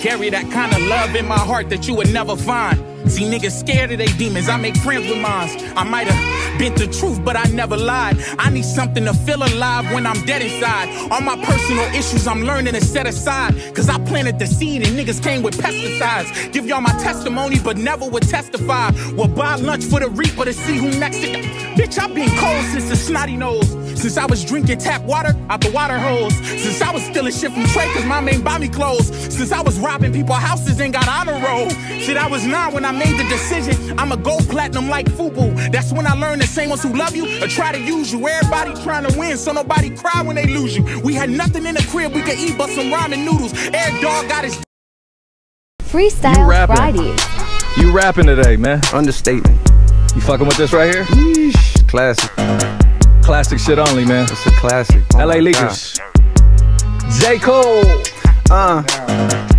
Carry that kind of love in my heart that you would never find. See niggas scared of they demons, I make friends with mines. I might have been the truth, but I never lied. I need something to feel alive when I'm dead inside. All my personal issues I'm learning to set aside. Cause I planted the seed and niggas came with pesticides. Give y'all my testimony, but never would testify. Will buy lunch for the reaper to see who next it. Bitch, I've been cold since the snotty nose. Since I was drinking tap water out the water hose. Since I was stealing shit from Trey cause mom ain't buy me clothes. Since I was robbing people houses and got honor roll. Shit, I was nine when I made the decision. I'ma go platinum like FUBU. That's when I learned the same ones who love you or try to use you. Everybody trying to win, so nobody cry when they lose you. We had nothing in the crib we could eat but some ramen noodles. Air dog got his Freestyle rapping. Fridays. You rapping today, man. Understatement. You fucking with this right here? Yeesh. Classic. Classic shit only, man. It's a classic. LA Leakers. J. Cole. Uh.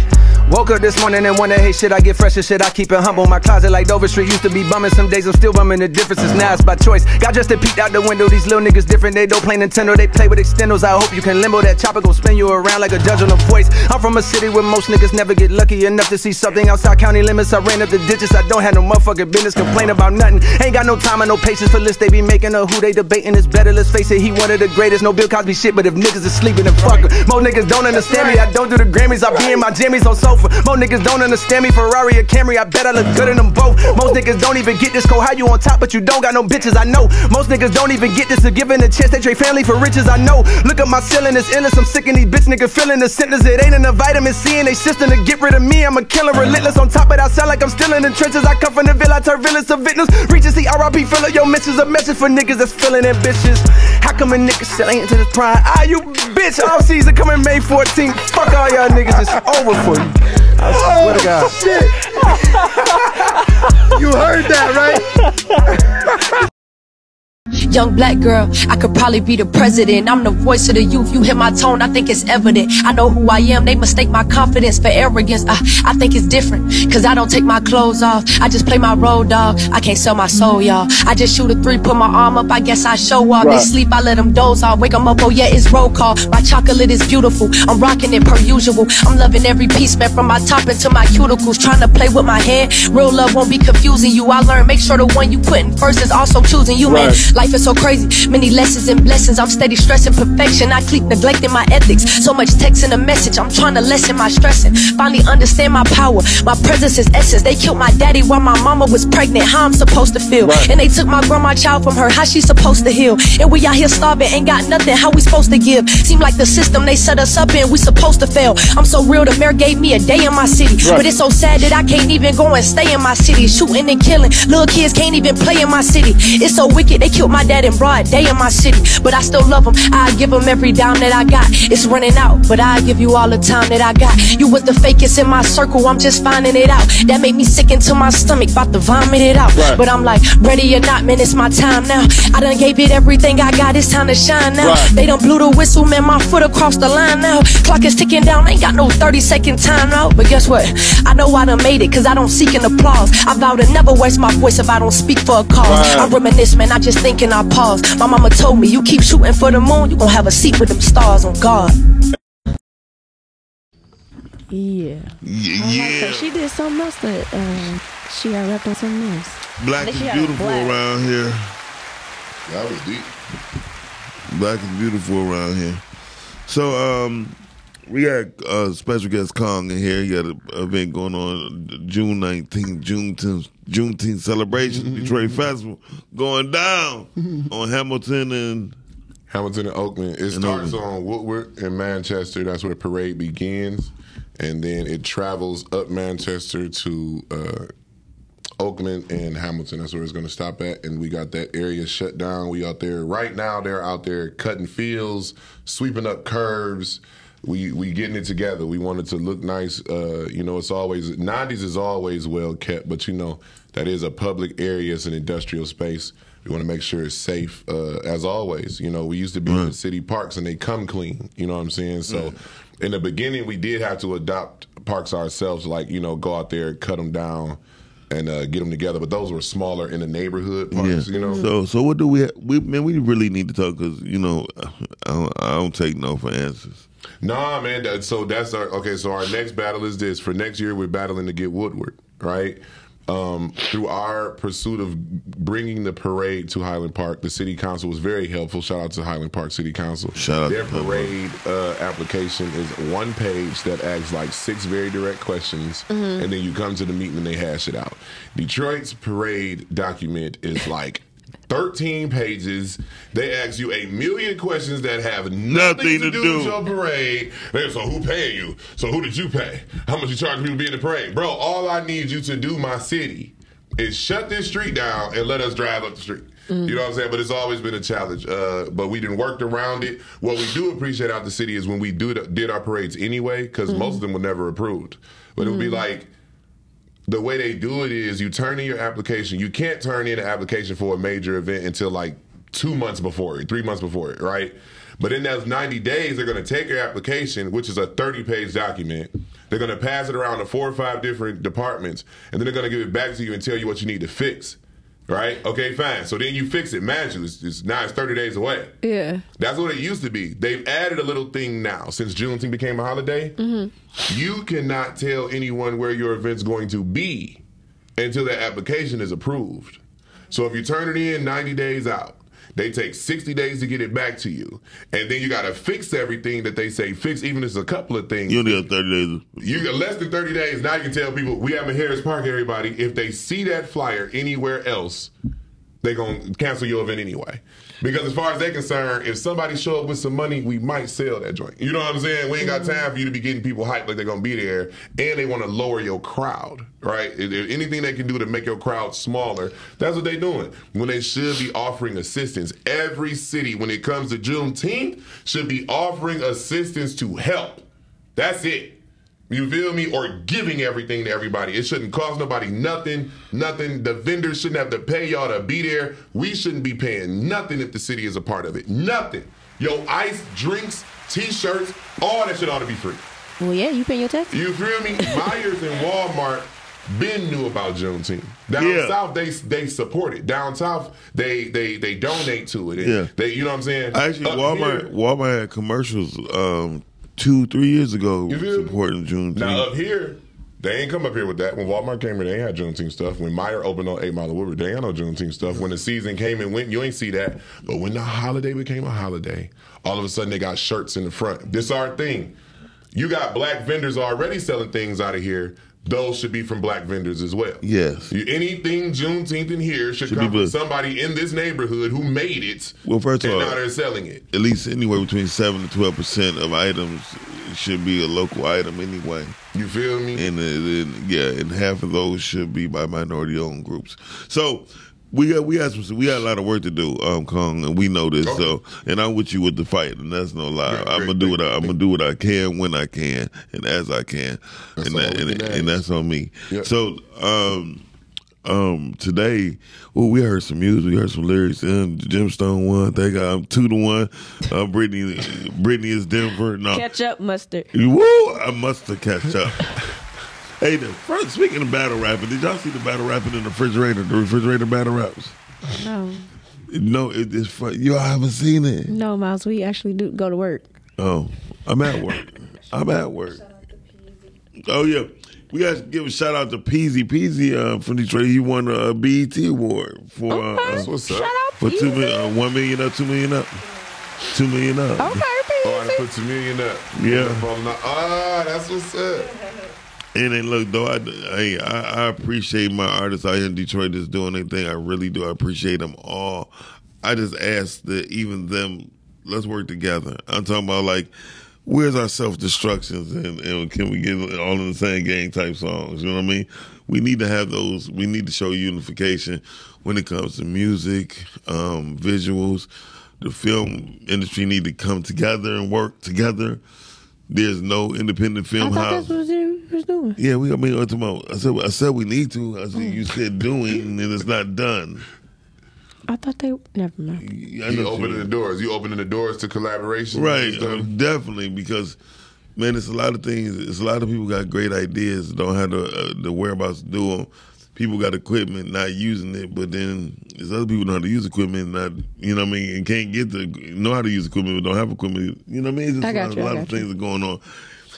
Woke up this morning and wonder, hey shit, I get fresh as shit, I keep it humble. My closet like Dover Street used to be bumming. Some days I'm still bumming. The difference is now it's by choice. Got just to peek out the window. These little niggas different. They don't play Nintendo, they play with extendos. I hope you can limbo that chopper, go spin you around like a judge on a voice. I'm from a city where most niggas never get lucky enough to see something outside county limits. I ran up the ditches. I don't have no motherfucking business. Complain about nothing. Ain't got no time and no patience for lists. They be making a who they debating is better. Let's face it, he one of the greatest. No Bill Cosby shit, but if niggas is sleeping, then fuck. Most niggas don't understand me. I don't do the Grammys. I be in my jammies on sofa. Most niggas don't understand me. Ferrari or Camry. I bet I look good in them both. Most niggas don't even get this cold. How you on top, but you don't got no bitches. I know. Most niggas don't even get this. To giving a chance. They trade family for riches. I know. Look at my ceiling. It's endless. I'm sick of these bitch niggas feeling the sentence. It ain't in the vitamin C and they system to get rid of me. I'm a killer, relentless on top, but I sound like I'm still in the trenches. I come from the villa, turn villains to victims. Regency, RIP, filler. Yo, misses a message for niggas that's feeling ambitious. How come a nigga still ain't into this prime? Ah, you bitch. All season coming May 14th. Fuck all y'all niggas. It's over for you. I swear to God. Shit. You heard that, right? Young black girl, I could probably be the president. I'm the voice of the youth. You hear my tone, I think it's evident. I know who I am. They mistake my confidence for arrogance. I, I think it's different, cause I don't take my clothes off. I just play my role, dog. I can't sell my soul, y'all. I just shoot a three, put my arm up. I guess I show off. They sleep, I let them doze off. Wake 'em up, oh yeah, it's roll call. My chocolate is beautiful. I'm rocking it per usual. I'm loving every piece, man, from my top into my cuticles. Trying to play with my head. Real love won't be confusing you. I learned, make sure the one you putting first is also choosing you, man. Right. Life is so crazy. Many lessons and blessings. I'm steady stressing perfection. I keep neglecting my ethics. So much text in a message. I'm trying to lessen my stressing. Finally understand my power. My presence is essence. They killed my daddy while my mama was pregnant. How I'm supposed to feel. And they took my grandma child from her. How she supposed to heal? And we out here starving. Ain't got nothing. How we supposed to give? Seem like the system they set us up in. We supposed to fail. I'm so real. The mayor gave me a day in my city. Right. But it's so sad that I can't even go and stay in my city. Shooting and killing. Little kids can't even play in my city. It's so wicked. They killed my dad in broad day in my city. But I still love him. I give him every dime that I got. It's running out. But I give you all the time that I got. You was the fakest in my circle. I'm just finding it out. That made me sick into my stomach. About to vomit it out. Right. But I'm like, ready or not, man, it's my time now. I done gave it everything I got. It's time to shine now. Right. They done blew the whistle, man. My foot across the line now. Clock is ticking down. Ain't got no 30 second time now. But guess what? I know I done made it cause I don't seek an applause. I vow to never waste my voice if I don't speak for a cause. Right. I reminisce, man. I just think and I pause. My mama told me, you keep shooting for the moon, you gon' have a seat with them stars on God. Yeah. Yeah, I like yeah. She did something else that uh, she got rapped on something else. Black is she had a beautiful black. around here. That was deep. Black is beautiful around here. So, um, we got uh, special guest Kong in here. He got an event going on June 19th, Juneteenth, Juneteenth celebration, Detroit Festival going down on Hamilton and Hamilton and Oakland. It starts Oakland. on Woodward in Manchester. That's where the parade begins, and then it travels up Manchester to uh, Oakland and Hamilton. That's where it's going to stop at. And we got that area shut down. We out there right now. They're out there cutting fields, sweeping up curves. We we getting it together. We want it to look nice. Uh, you know, it's always '90s is always well kept, but you know that is a public area. It's an industrial space. We want to make sure it's safe uh, as always. You know, we used to be in the city parks and they come clean. You know what I'm saying? So, in the beginning, we did have to adopt parks ourselves. Like you know, go out there, cut them down, and uh, get them together. But those were smaller in the neighborhood parks. You know, So, so what do we? Ha- we man, we really need to talk because you know I don't, I don't take no for answers. Nah, man. That, so that's our okay. So our next battle is this. For next year, we're battling to get Woodward, right? Um, through our pursuit of bringing the parade to Highland Park, the city council was very helpful. Shout out to Highland Park City Council. Shout out Their to parade uh, application is one page that asks like six very direct questions, Mhm. and then you come to the meeting and they hash it out. Detroit's parade document is like. 13 pages. They ask you a million questions that have nothing, to, do, with your parade. They, so who paying you? So who did you pay? How much you charge people to be in the parade? Bro, all I need you to do, my city, is shut this street down and let us drive up the street. Mm. You know what I'm saying? But it's always been a challenge. Uh, but we didn't worked around it. What we do appreciate out the city is when we do did our parades anyway, because mm-hmm. most of them were never approved. But it would be mm-hmm. like the way they do it is you turn in your application. You can't turn in an application for a major event until like two months before it, three months before it, right? But in those 90 days, they're going to take your application, which is a 30 page document. They're going to pass it around to four or five different departments, and then they're going to give it back to you and tell you what you need to fix. Right? Okay, fine. So then you fix it. You, it's, it's now it's 30 days away. Yeah. That's what it used to be. They've added a little thing now since Juneteenth became a holiday. Mm-hmm. You cannot tell anyone where your event's going to be until that application is approved. So if you turn it in 90 days out, they take 60 days to get it back to you. And then you got to fix everything that they say fix, even if it's a couple of things. You only have thirty days. You got less than 30 days. Now you can tell people we have in Harris Park, everybody. If they see that flyer anywhere else, they're going to cancel your event anyway. Because as far as they're concerned, if somebody show up with some money, we might sell that joint. You know what I'm saying? We ain't got mm-hmm. time for you to be getting people hyped like they're going to be there. And they want to lower your crowd, right? If, if anything they can do to make your crowd smaller, that's what they're doing. When they should be offering assistance. Every city, when it comes to Juneteenth, should be offering assistance to help. That's it. You feel me? Or giving everything to everybody. It shouldn't cost nobody nothing. Nothing. The vendors shouldn't have to pay y'all to be there. We shouldn't be paying nothing if the city is a part of it. Nothing. Yo, ice, drinks, t-shirts, all that shit ought to be free. Well, yeah, you pay your taxes. You feel me? Meijers and Walmart been knew about Juneteenth. Down Yeah. south, they they support it. Down south, they they they donate to it. And Yeah. They, you know what I'm saying? Actually, Up Walmart here- Walmart had commercials um, two three years ago supporting Juneteenth. Now up here, They ain't come up here with that. When Walmart came here, they ain't had Juneteenth stuff. When Meijer opened on 8 Mile of Woodward, they ain't had no Juneteenth stuff. When the season came and went, you ain't see that. But when the holiday became a holiday, all of a sudden they got shirts in the front. This our thing. You got black vendors already selling things out of here. Those should be from black vendors as well. Yes. You, anything Juneteenth in here should, Should come from somebody in this neighborhood who made it. Well, first of and all, now they're selling it. at least anywhere between seven to twelve percent of items should be a local item anyway. You feel me? And, uh, then, yeah, and half of those should be by minority-owned groups. So we got we got some we got a lot of work to do, um, Kong, and we know this. So, and I'm with you with the fight, and that's no lie. I'm gonna do what I, I'm gonna do what I can when I can and as I can, and that, and, can and that's on me. So, um. Um, today, well, we heard some music, we heard some lyrics. And Gemstone won. I think I'm two to one. Uh, Brittany, Brittany is Denver. No, Ketchup, mustard. Woo! I must have catch up. hey, the first speaking of battle rapping, did y'all see the battle rapping in the refrigerator? The refrigerator battle raps. No, No, it, it's fun. You all haven't seen it. no, Miles. We actually do go to work. Oh, I'm at work. I'm at work. Oh yeah, we got to give a shout out to Peezy. Peezy uh, from Detroit. He won a BET award for uh, uh, What's up? for two million, uh, one million up, two million up, two million up. Oh, I done put two million up. Yeah. Ah, that's what's up. And then look, though, I, I I appreciate my artists out here in Detroit that's doing their thing. I really do. I appreciate them all. I just ask that even them, let's work together. I'm talking about like, where's our self destructions and, and can we get all in the same gang type songs? You know what I mean? We need to have those. We need to show unification when it comes to music, um, visuals. The film industry need to come together and work together. There's no independent I film thought house. that's what you was doing. Yeah, we. I mean, I'm I said. I said we need to. I said you said doing, and it's not done. I thought they. Never mind. I You know opening the doors. You opening the doors to collaboration. Right, uh, definitely because man, it's a lot of things. It's a lot of people got great ideas, don't have the uh, the whereabouts to do them. People got equipment, not using it, but then there's other people know how to use equipment, not you know what I mean, and can't get the know how to use equipment, but don't have equipment. You know what I mean? It's just I a got lot, you, a I lot of got you. things are going on.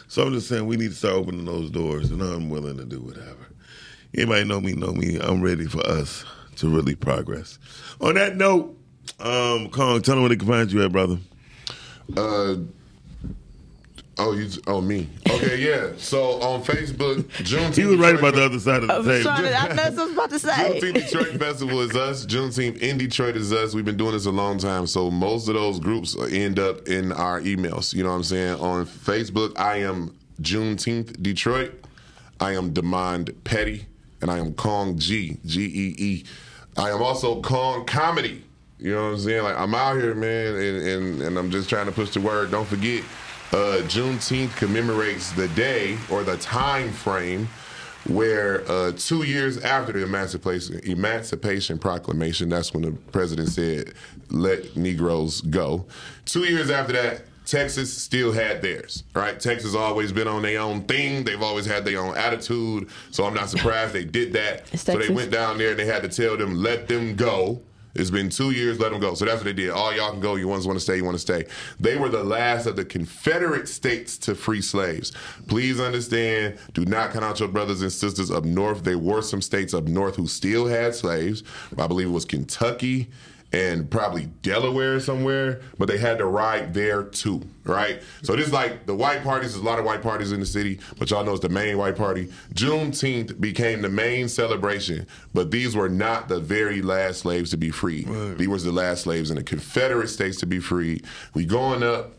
So I'm just saying we need to start opening those doors, and I'm willing to do whatever. Anybody know me? Know me? I'm ready for us to really progress. On that note, um, Kong, tell them where they can find you at, brother. Uh, oh, you. Oh, me. Okay, yeah. So on Facebook, Juneteenth. He was right about the other side of the I was table. trying to. I, that's what I was about to say. Juneteenth Detroit Festival is us. Juneteenth in Detroit is us. We've been doing this a long time, so most of those groups end up in our emails. You know what I'm saying? On Facebook, I am Juneteenth Detroit. I am Demand Petty, and I am Kong G G E E. I am also Kong Comedy. You know what I'm saying? Like I'm out here, man, and and, and I'm just trying to push the word. Don't forget, uh, Juneteenth commemorates the day or the time frame where uh, two years after the Emancipation Emancipation Proclamation, that's when the president said, "Let Negroes go." Two years after that, Texas still had theirs. Right? Texas always been on their own thing. They've always had their own attitude. So I'm not surprised they did that. It's So they went down there and they had to tell them, "Let them go." It's been two years, let them go. So that's what they did. All y'all can go. You ones want to stay, you want to stay. They were the last of the Confederate states to free slaves. Please understand, do not count out your brothers and sisters up north. There were some states up north who still had slaves. I believe it was Kentucky and probably Delaware somewhere, but they had to ride there too, right? So this is like the white parties, there's a lot of white parties in the city, but y'all know it's the main white party. Juneteenth became the main celebration, but these were not the very last slaves to be freed. These were the last slaves in the Confederate states to be freed. We going up,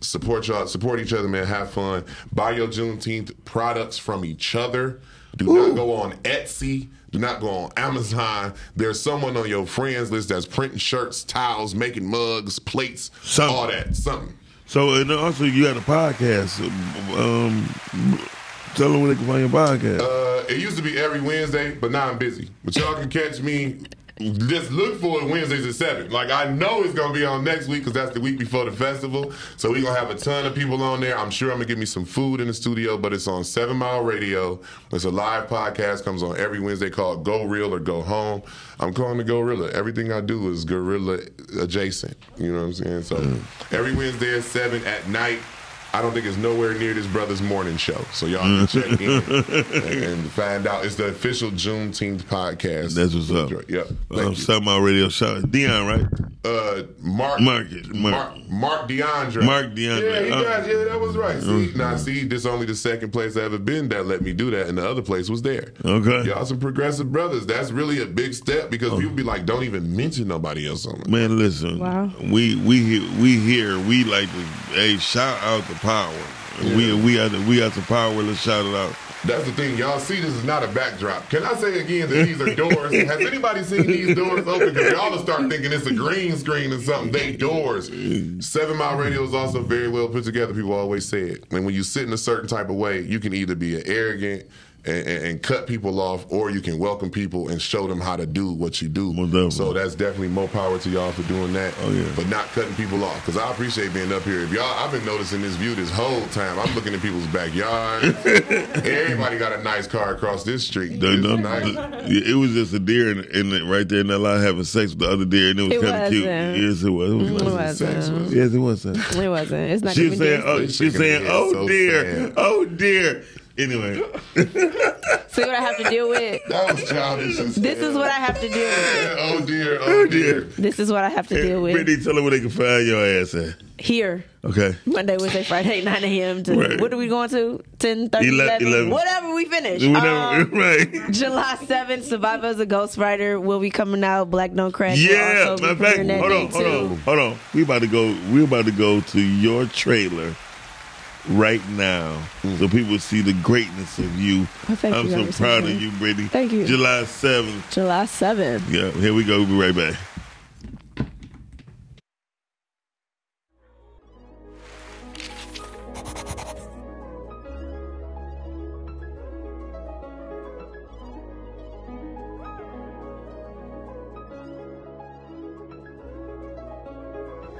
support y'all, support each other, man, have fun. Buy your Juneteenth products from each other. Do not go on Etsy. Not go on Amazon. There's someone on your friends list that's printing shirts, towels, making mugs, plates, all that. Something. So and also you got a podcast. Um, tell them where they can find your podcast. Uh, it used to be every Wednesday, but now I'm busy. But y'all can catch me. Just look for it Wednesdays at seven. Like I know it's gonna be on next week because that's the week before the festival. So we gonna have a ton of people on there. I'm sure I'm gonna give me some food in the studio, but it's on Seven Mile Radio. It's a live podcast. Comes on every Wednesday called Go Real or Go Home. I'm calling it Gorilla. Everything I do is gorilla adjacent. You know what I'm saying? So mm. every Wednesday at seven at night. I don't think it's nowhere near this brother's morning show. So y'all can check in and, and find out. It's the official Juneteenth podcast. That's what's up. Yep. Um, Something my radio show. Dion, right? Uh, Mark. Mark. Mark. Mark DeAndre. Mark DeAndre. Yeah, he Uh, does. Yeah, that was right. See, Mhm. now see, this only the second place I ever been that let me do that, and the other place was there. Okay. Y'all some progressive brothers. That's really a big step because Oh. people be like, don't even mention nobody else on it. Man, listen. Wow. We we he- we here. We like to hey shout out the power. We we got the, we got the power. Let's shout it out. That's the thing. Y'all see, this is not a backdrop. Can I say again that these are doors? Has anybody seen these doors open? Because y'all will start thinking it's a green screen or something. They doors. Seven Mile Radio is also very well put together. People always say it. And when you sit in a certain type of way, you can either be an arrogant and, and, and cut people off, or you can welcome people and show them how to do what you do. So that's definitely more power to y'all for doing that. Oh yeah. But not cutting people off. Because I appreciate being up here. If y'all, I've been noticing this view this whole time. I'm looking at people's backyards. Everybody got a nice car across this street. The- the- nice. the- it was just a deer in, in the, right there in that lot having sex with the other deer, and it was kind of cute. Yes, it was. It was mm, It nice. wasn't. Yes, it was. Sex. It wasn't. It's not She even was saying, deer. oh, she was saying, oh, oh dear, oh dear. Anyway, See what I have to deal with. That was childish. This is what I have to deal with. Oh dear, oh dear. This is what I have to deal with. Brittany, tell them where they can find your ass at. Here. Okay. Monday, Wednesday, Friday, 9 a.m. to Right. what are we going to? 10, 30, 11, 11. whatever we finish. Whatever, Um, right. July 7th, Survivor as a Ghostwriter will be coming out. Black Don't Crack. will Yeah, matter of fact, hold on, hold too. on, hold on. We about to go. We about to go to your trailer right now, mm. so people see the greatness of you. Oh, thank I'm you, so proud of you, Brittany. Thank you. July seventh. July 7th. Yeah, here we go. We'll be right back.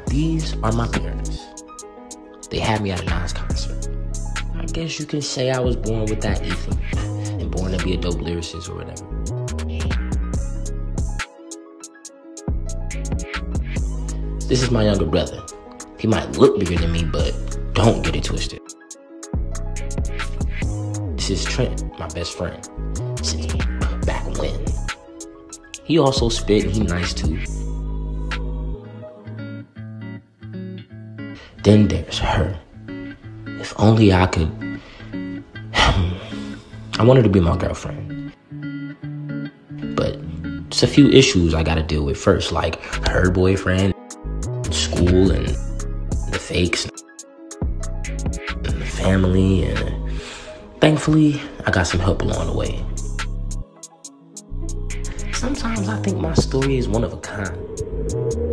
These are my parents. They had me at a Nas concert. I guess you can say I was born with that ether and born to be a dope lyricist or whatever. This is my younger brother. He might look bigger than me, but don't get it twisted. This is Trent, my best friend, since back when. He also spit and he nice too. Then there's her. If only I could. I want her to be my girlfriend. But it's a few issues I gotta deal with first, like her boyfriend, school, and the fakes, and the family, and thankfully, I got some help along the way. Sometimes I think my story is one of a kind.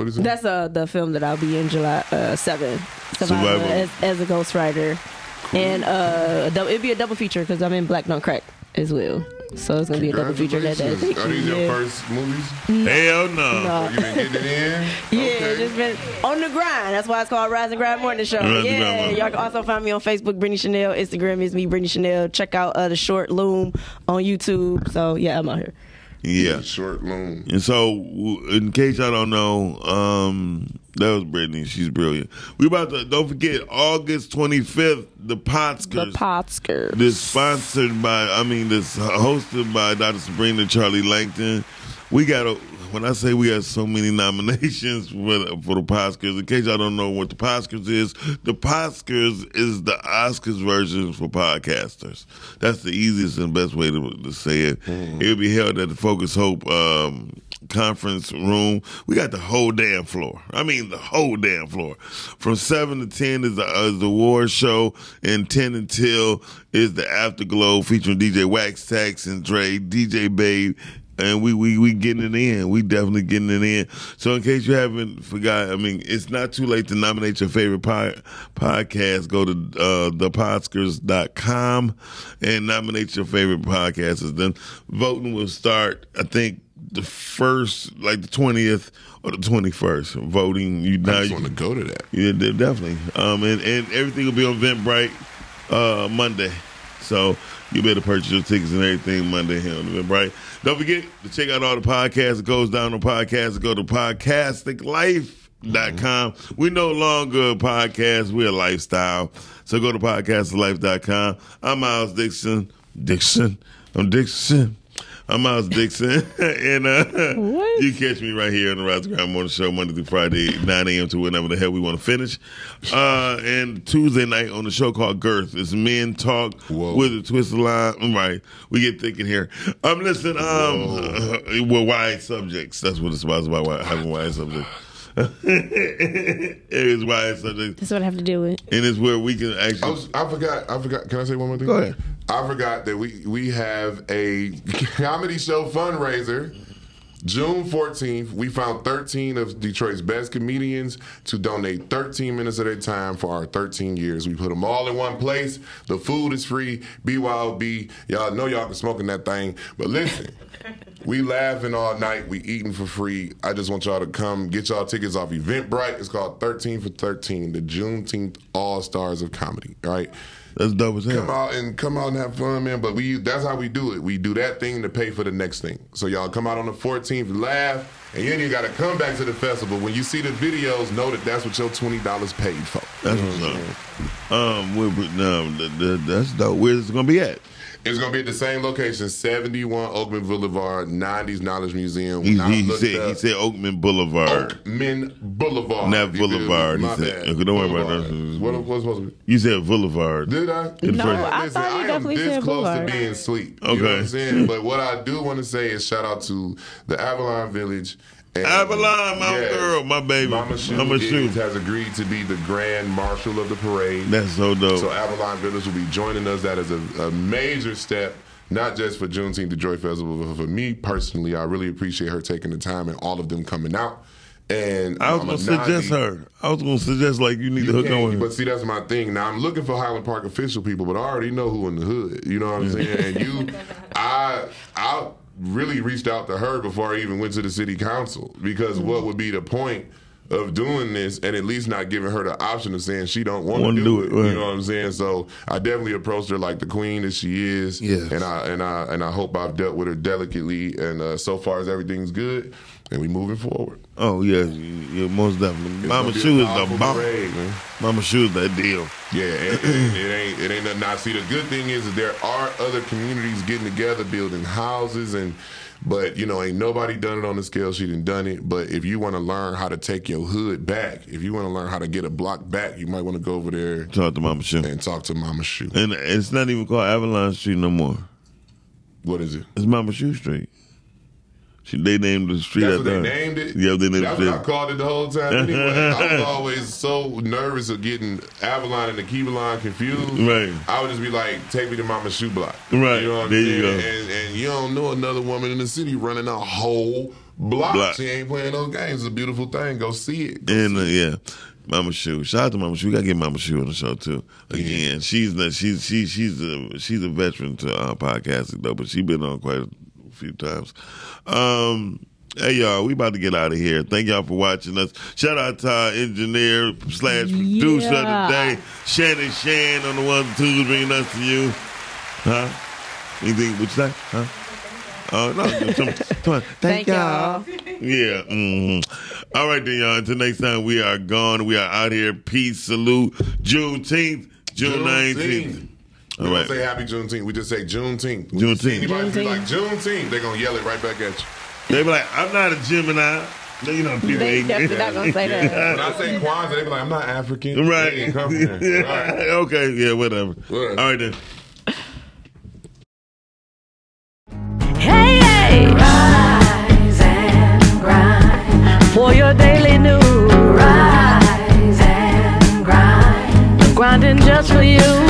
What is it? That's uh, the film that I'll be in July uh, 7th. Survivor, Survivor. As, as a ghostwriter. And uh, it'd be a double feature because I'm in Black Don't Crack as well. So it's going to be a double feature that day. Are these your Yeah. first movies? Hell no. No. You been getting it in? Yeah, just been on the grind. That's why it's called Rise and Grind Morning Show. Rise yeah, y'all can also find me on Facebook, Brittany Chanel. Instagram is me, Brittany Chanel. Check out uh, the short Loom on YouTube. So yeah, I'm out here. Yeah. Short loan. And so, in case y'all don't know, um, that was Brittany. She's brilliant. We about to don't forget August twenty fifth, the Podskers. The Podskers. This sponsored by, I mean, this hosted by Dr. Sabrina Charlie Langton. We got a. When I say we got so many nominations for the, for the Oscars, in case y'all don't know what the Oscars is, the Oscars is the Oscars version for podcasters. That's the easiest and best way to, to say it. It will be held at the Focus Hope um, conference room. We got the whole damn floor. I mean, the whole damn floor. From seven to ten is the is the award show, and ten until is the afterglow featuring DJ Wax Tax and Dre, DJ Babe. And we, we we getting it in. We definitely getting it in. So in case you haven't forgot, I mean, it's not too late to nominate your favorite pod, podcast. Go to uh, thepodskers.com and nominate your favorite podcasters. Then voting will start, I think, the first, like the twentieth or the twenty first. Voting. You now just you want to go to that. Yeah, definitely. Um, and, and everything will be on Eventbrite uh, Monday. So you better purchase your tickets and everything Monday here on Eventbrite. Don't forget to check out all the podcasts that goes down on podcasts. Go to podcasticlife.com. We no longer a podcast, we're a lifestyle. So go to podcasticlife.com. I'm Miles Dixon. Dixon. I'm Dixon. I'm Miles Dixon, and uh, you catch me right here on the Rise and Grind Morning Show Monday through Friday, 9 a.m. to whenever the hell we want to finish. Uh, and Tuesday night on the show called Girth, it's Men Talk with a twist of line. Right, we get thinking here. I'm listening. Um, uh, well, wide subjects. That's what it's about. It's about wide, having wide subjects. It is why it's wide subjects, That's what I have to deal with. and it's where we can actually. I, was, I forgot. I forgot. Can I say one more thing? Go ahead. I forgot that we we have a comedy show fundraiser. June 14th, we found 13 of Detroit's best comedians to donate 13 minutes of their time for our 13 years. We put them all in one place. The food is free. BYOB. Y'all know y'all can smoke in that thing. But listen, we laughing all night. We eating for free. I just want y'all to come get y'all tickets off Eventbrite. It's called 13 for 13, the Juneteenth All Stars of Comedy. All right. That's dope as hell. Come out and come out and have fun, man. But we that's how we do it. We do that thing to pay for the next thing. So y'all come out on the 14th, laugh, and then you got to come back to the festival. When you see the videos, know that that's what your twenty dollars paid for. That's what's up. Um, we, we, no, th- th- that's dope. Where's it gonna be at? It's gonna be at the same location, 71 Oakman Boulevard, 90s Knowledge Museum. He, When he looked said he said Oakman Boulevard, Oakman Boulevard. not You feel me? Boulevard. He My said, bad. don't worry about that. What was supposed to be? You said Boulevard. Did I? Good No, first- I Listen, thought you I am definitely this said close Boulevard. to being sweet. You Okay. know what I'm saying? but what I do want to say is shout out to the Avalon Village. And Avalon, my Yes. girl, my baby. Mama Shu, Mama is- Shu. has agreed to be the grand marshal of the parade. That's so dope. So Avalon Village will be joining us. That is a, a major step, not just for Juneteenth the Joy Festival, but for me personally. I really appreciate her taking the time and all of them coming out. And I was gonna suggest her. I was gonna suggest like you need to hook on with but see, that's my thing. Now I'm looking for Highland Park official people, but I already know who in the hood. You know what I'm saying? And you, I, I really reached out to her before I even went to the city council because what would be the point of doing this and at least not giving her the option of saying she don't want to do, do it. it, right. You know what I'm saying? So I definitely approached her like the queen that she is. Yes. And I and I and I hope I've dealt with her delicately. And uh, so far as everything's good, and we moving forward. Oh yeah, yeah, most definitely. It's Mama gonna be a Shu is the bomb. parade, man. Mama Shu is that deal. Yeah, it, it, it ain't it ain't nothing. Now, see, the good thing is that there are other communities getting together, building houses, and but you know, ain't nobody done it on the scale she done done it. But if you want to learn how to take your hood back, if you want to learn how to get a block back, you might want to go over there Talk to Mama Shu. and talk to Mama Shu. And it's not even called Avalon Street no more. What is it? It's Mama Shu Street. She, they named the street That's after what they her. named it. Yeah, they named That's the what I called it the whole time. Anyway, I was always so nervous of getting Avalon and the Keevalon confused. Right. I would just be like, "Take me to Mama Shu Block." Right. You know what I'm There you saying? go. And, and you don't know another woman in the city running a whole block. Block. She ain't playing those games. It's a beautiful thing. Go see it. Go And uh, see it. yeah, Mama Shu. Shout out to Mama Shu. We gotta get Mama Shu on the show too. Again, she's the, she's she, she's a she's a veteran to uh, podcasting though, but she's been on quite a few times. Um, hey y'all, we about to get out of here. Thank y'all for watching us. Shout out to our engineer slash producer Yeah. of the day, Shannon Shan on the ones and twos bringing us to you. Huh? Anything? What you say? Huh? Oh no! Come on, come on. Thank, Thank y'all. yeah. mhm. All right, then, y'all. Until next time, we are gone. We are out here. Peace, salute. Juneteenth, June Juneteenth. Don't say Happy Juneteenth. We just say Juneteenth. We Juneteenth. Anybody Juneteenth. like Juneteenth, they're gonna yell it right back at you. They be like, "I'm not a Gemini." You know, people they definitely not gonna say that. when I say Kwanzaa, they be like, "I'm not African." Right. They come here. Right. Okay. Yeah. Whatever. What? All right then. Hey, hey. Rise and grind for your daily news. Rise and grind. Grinding just for you.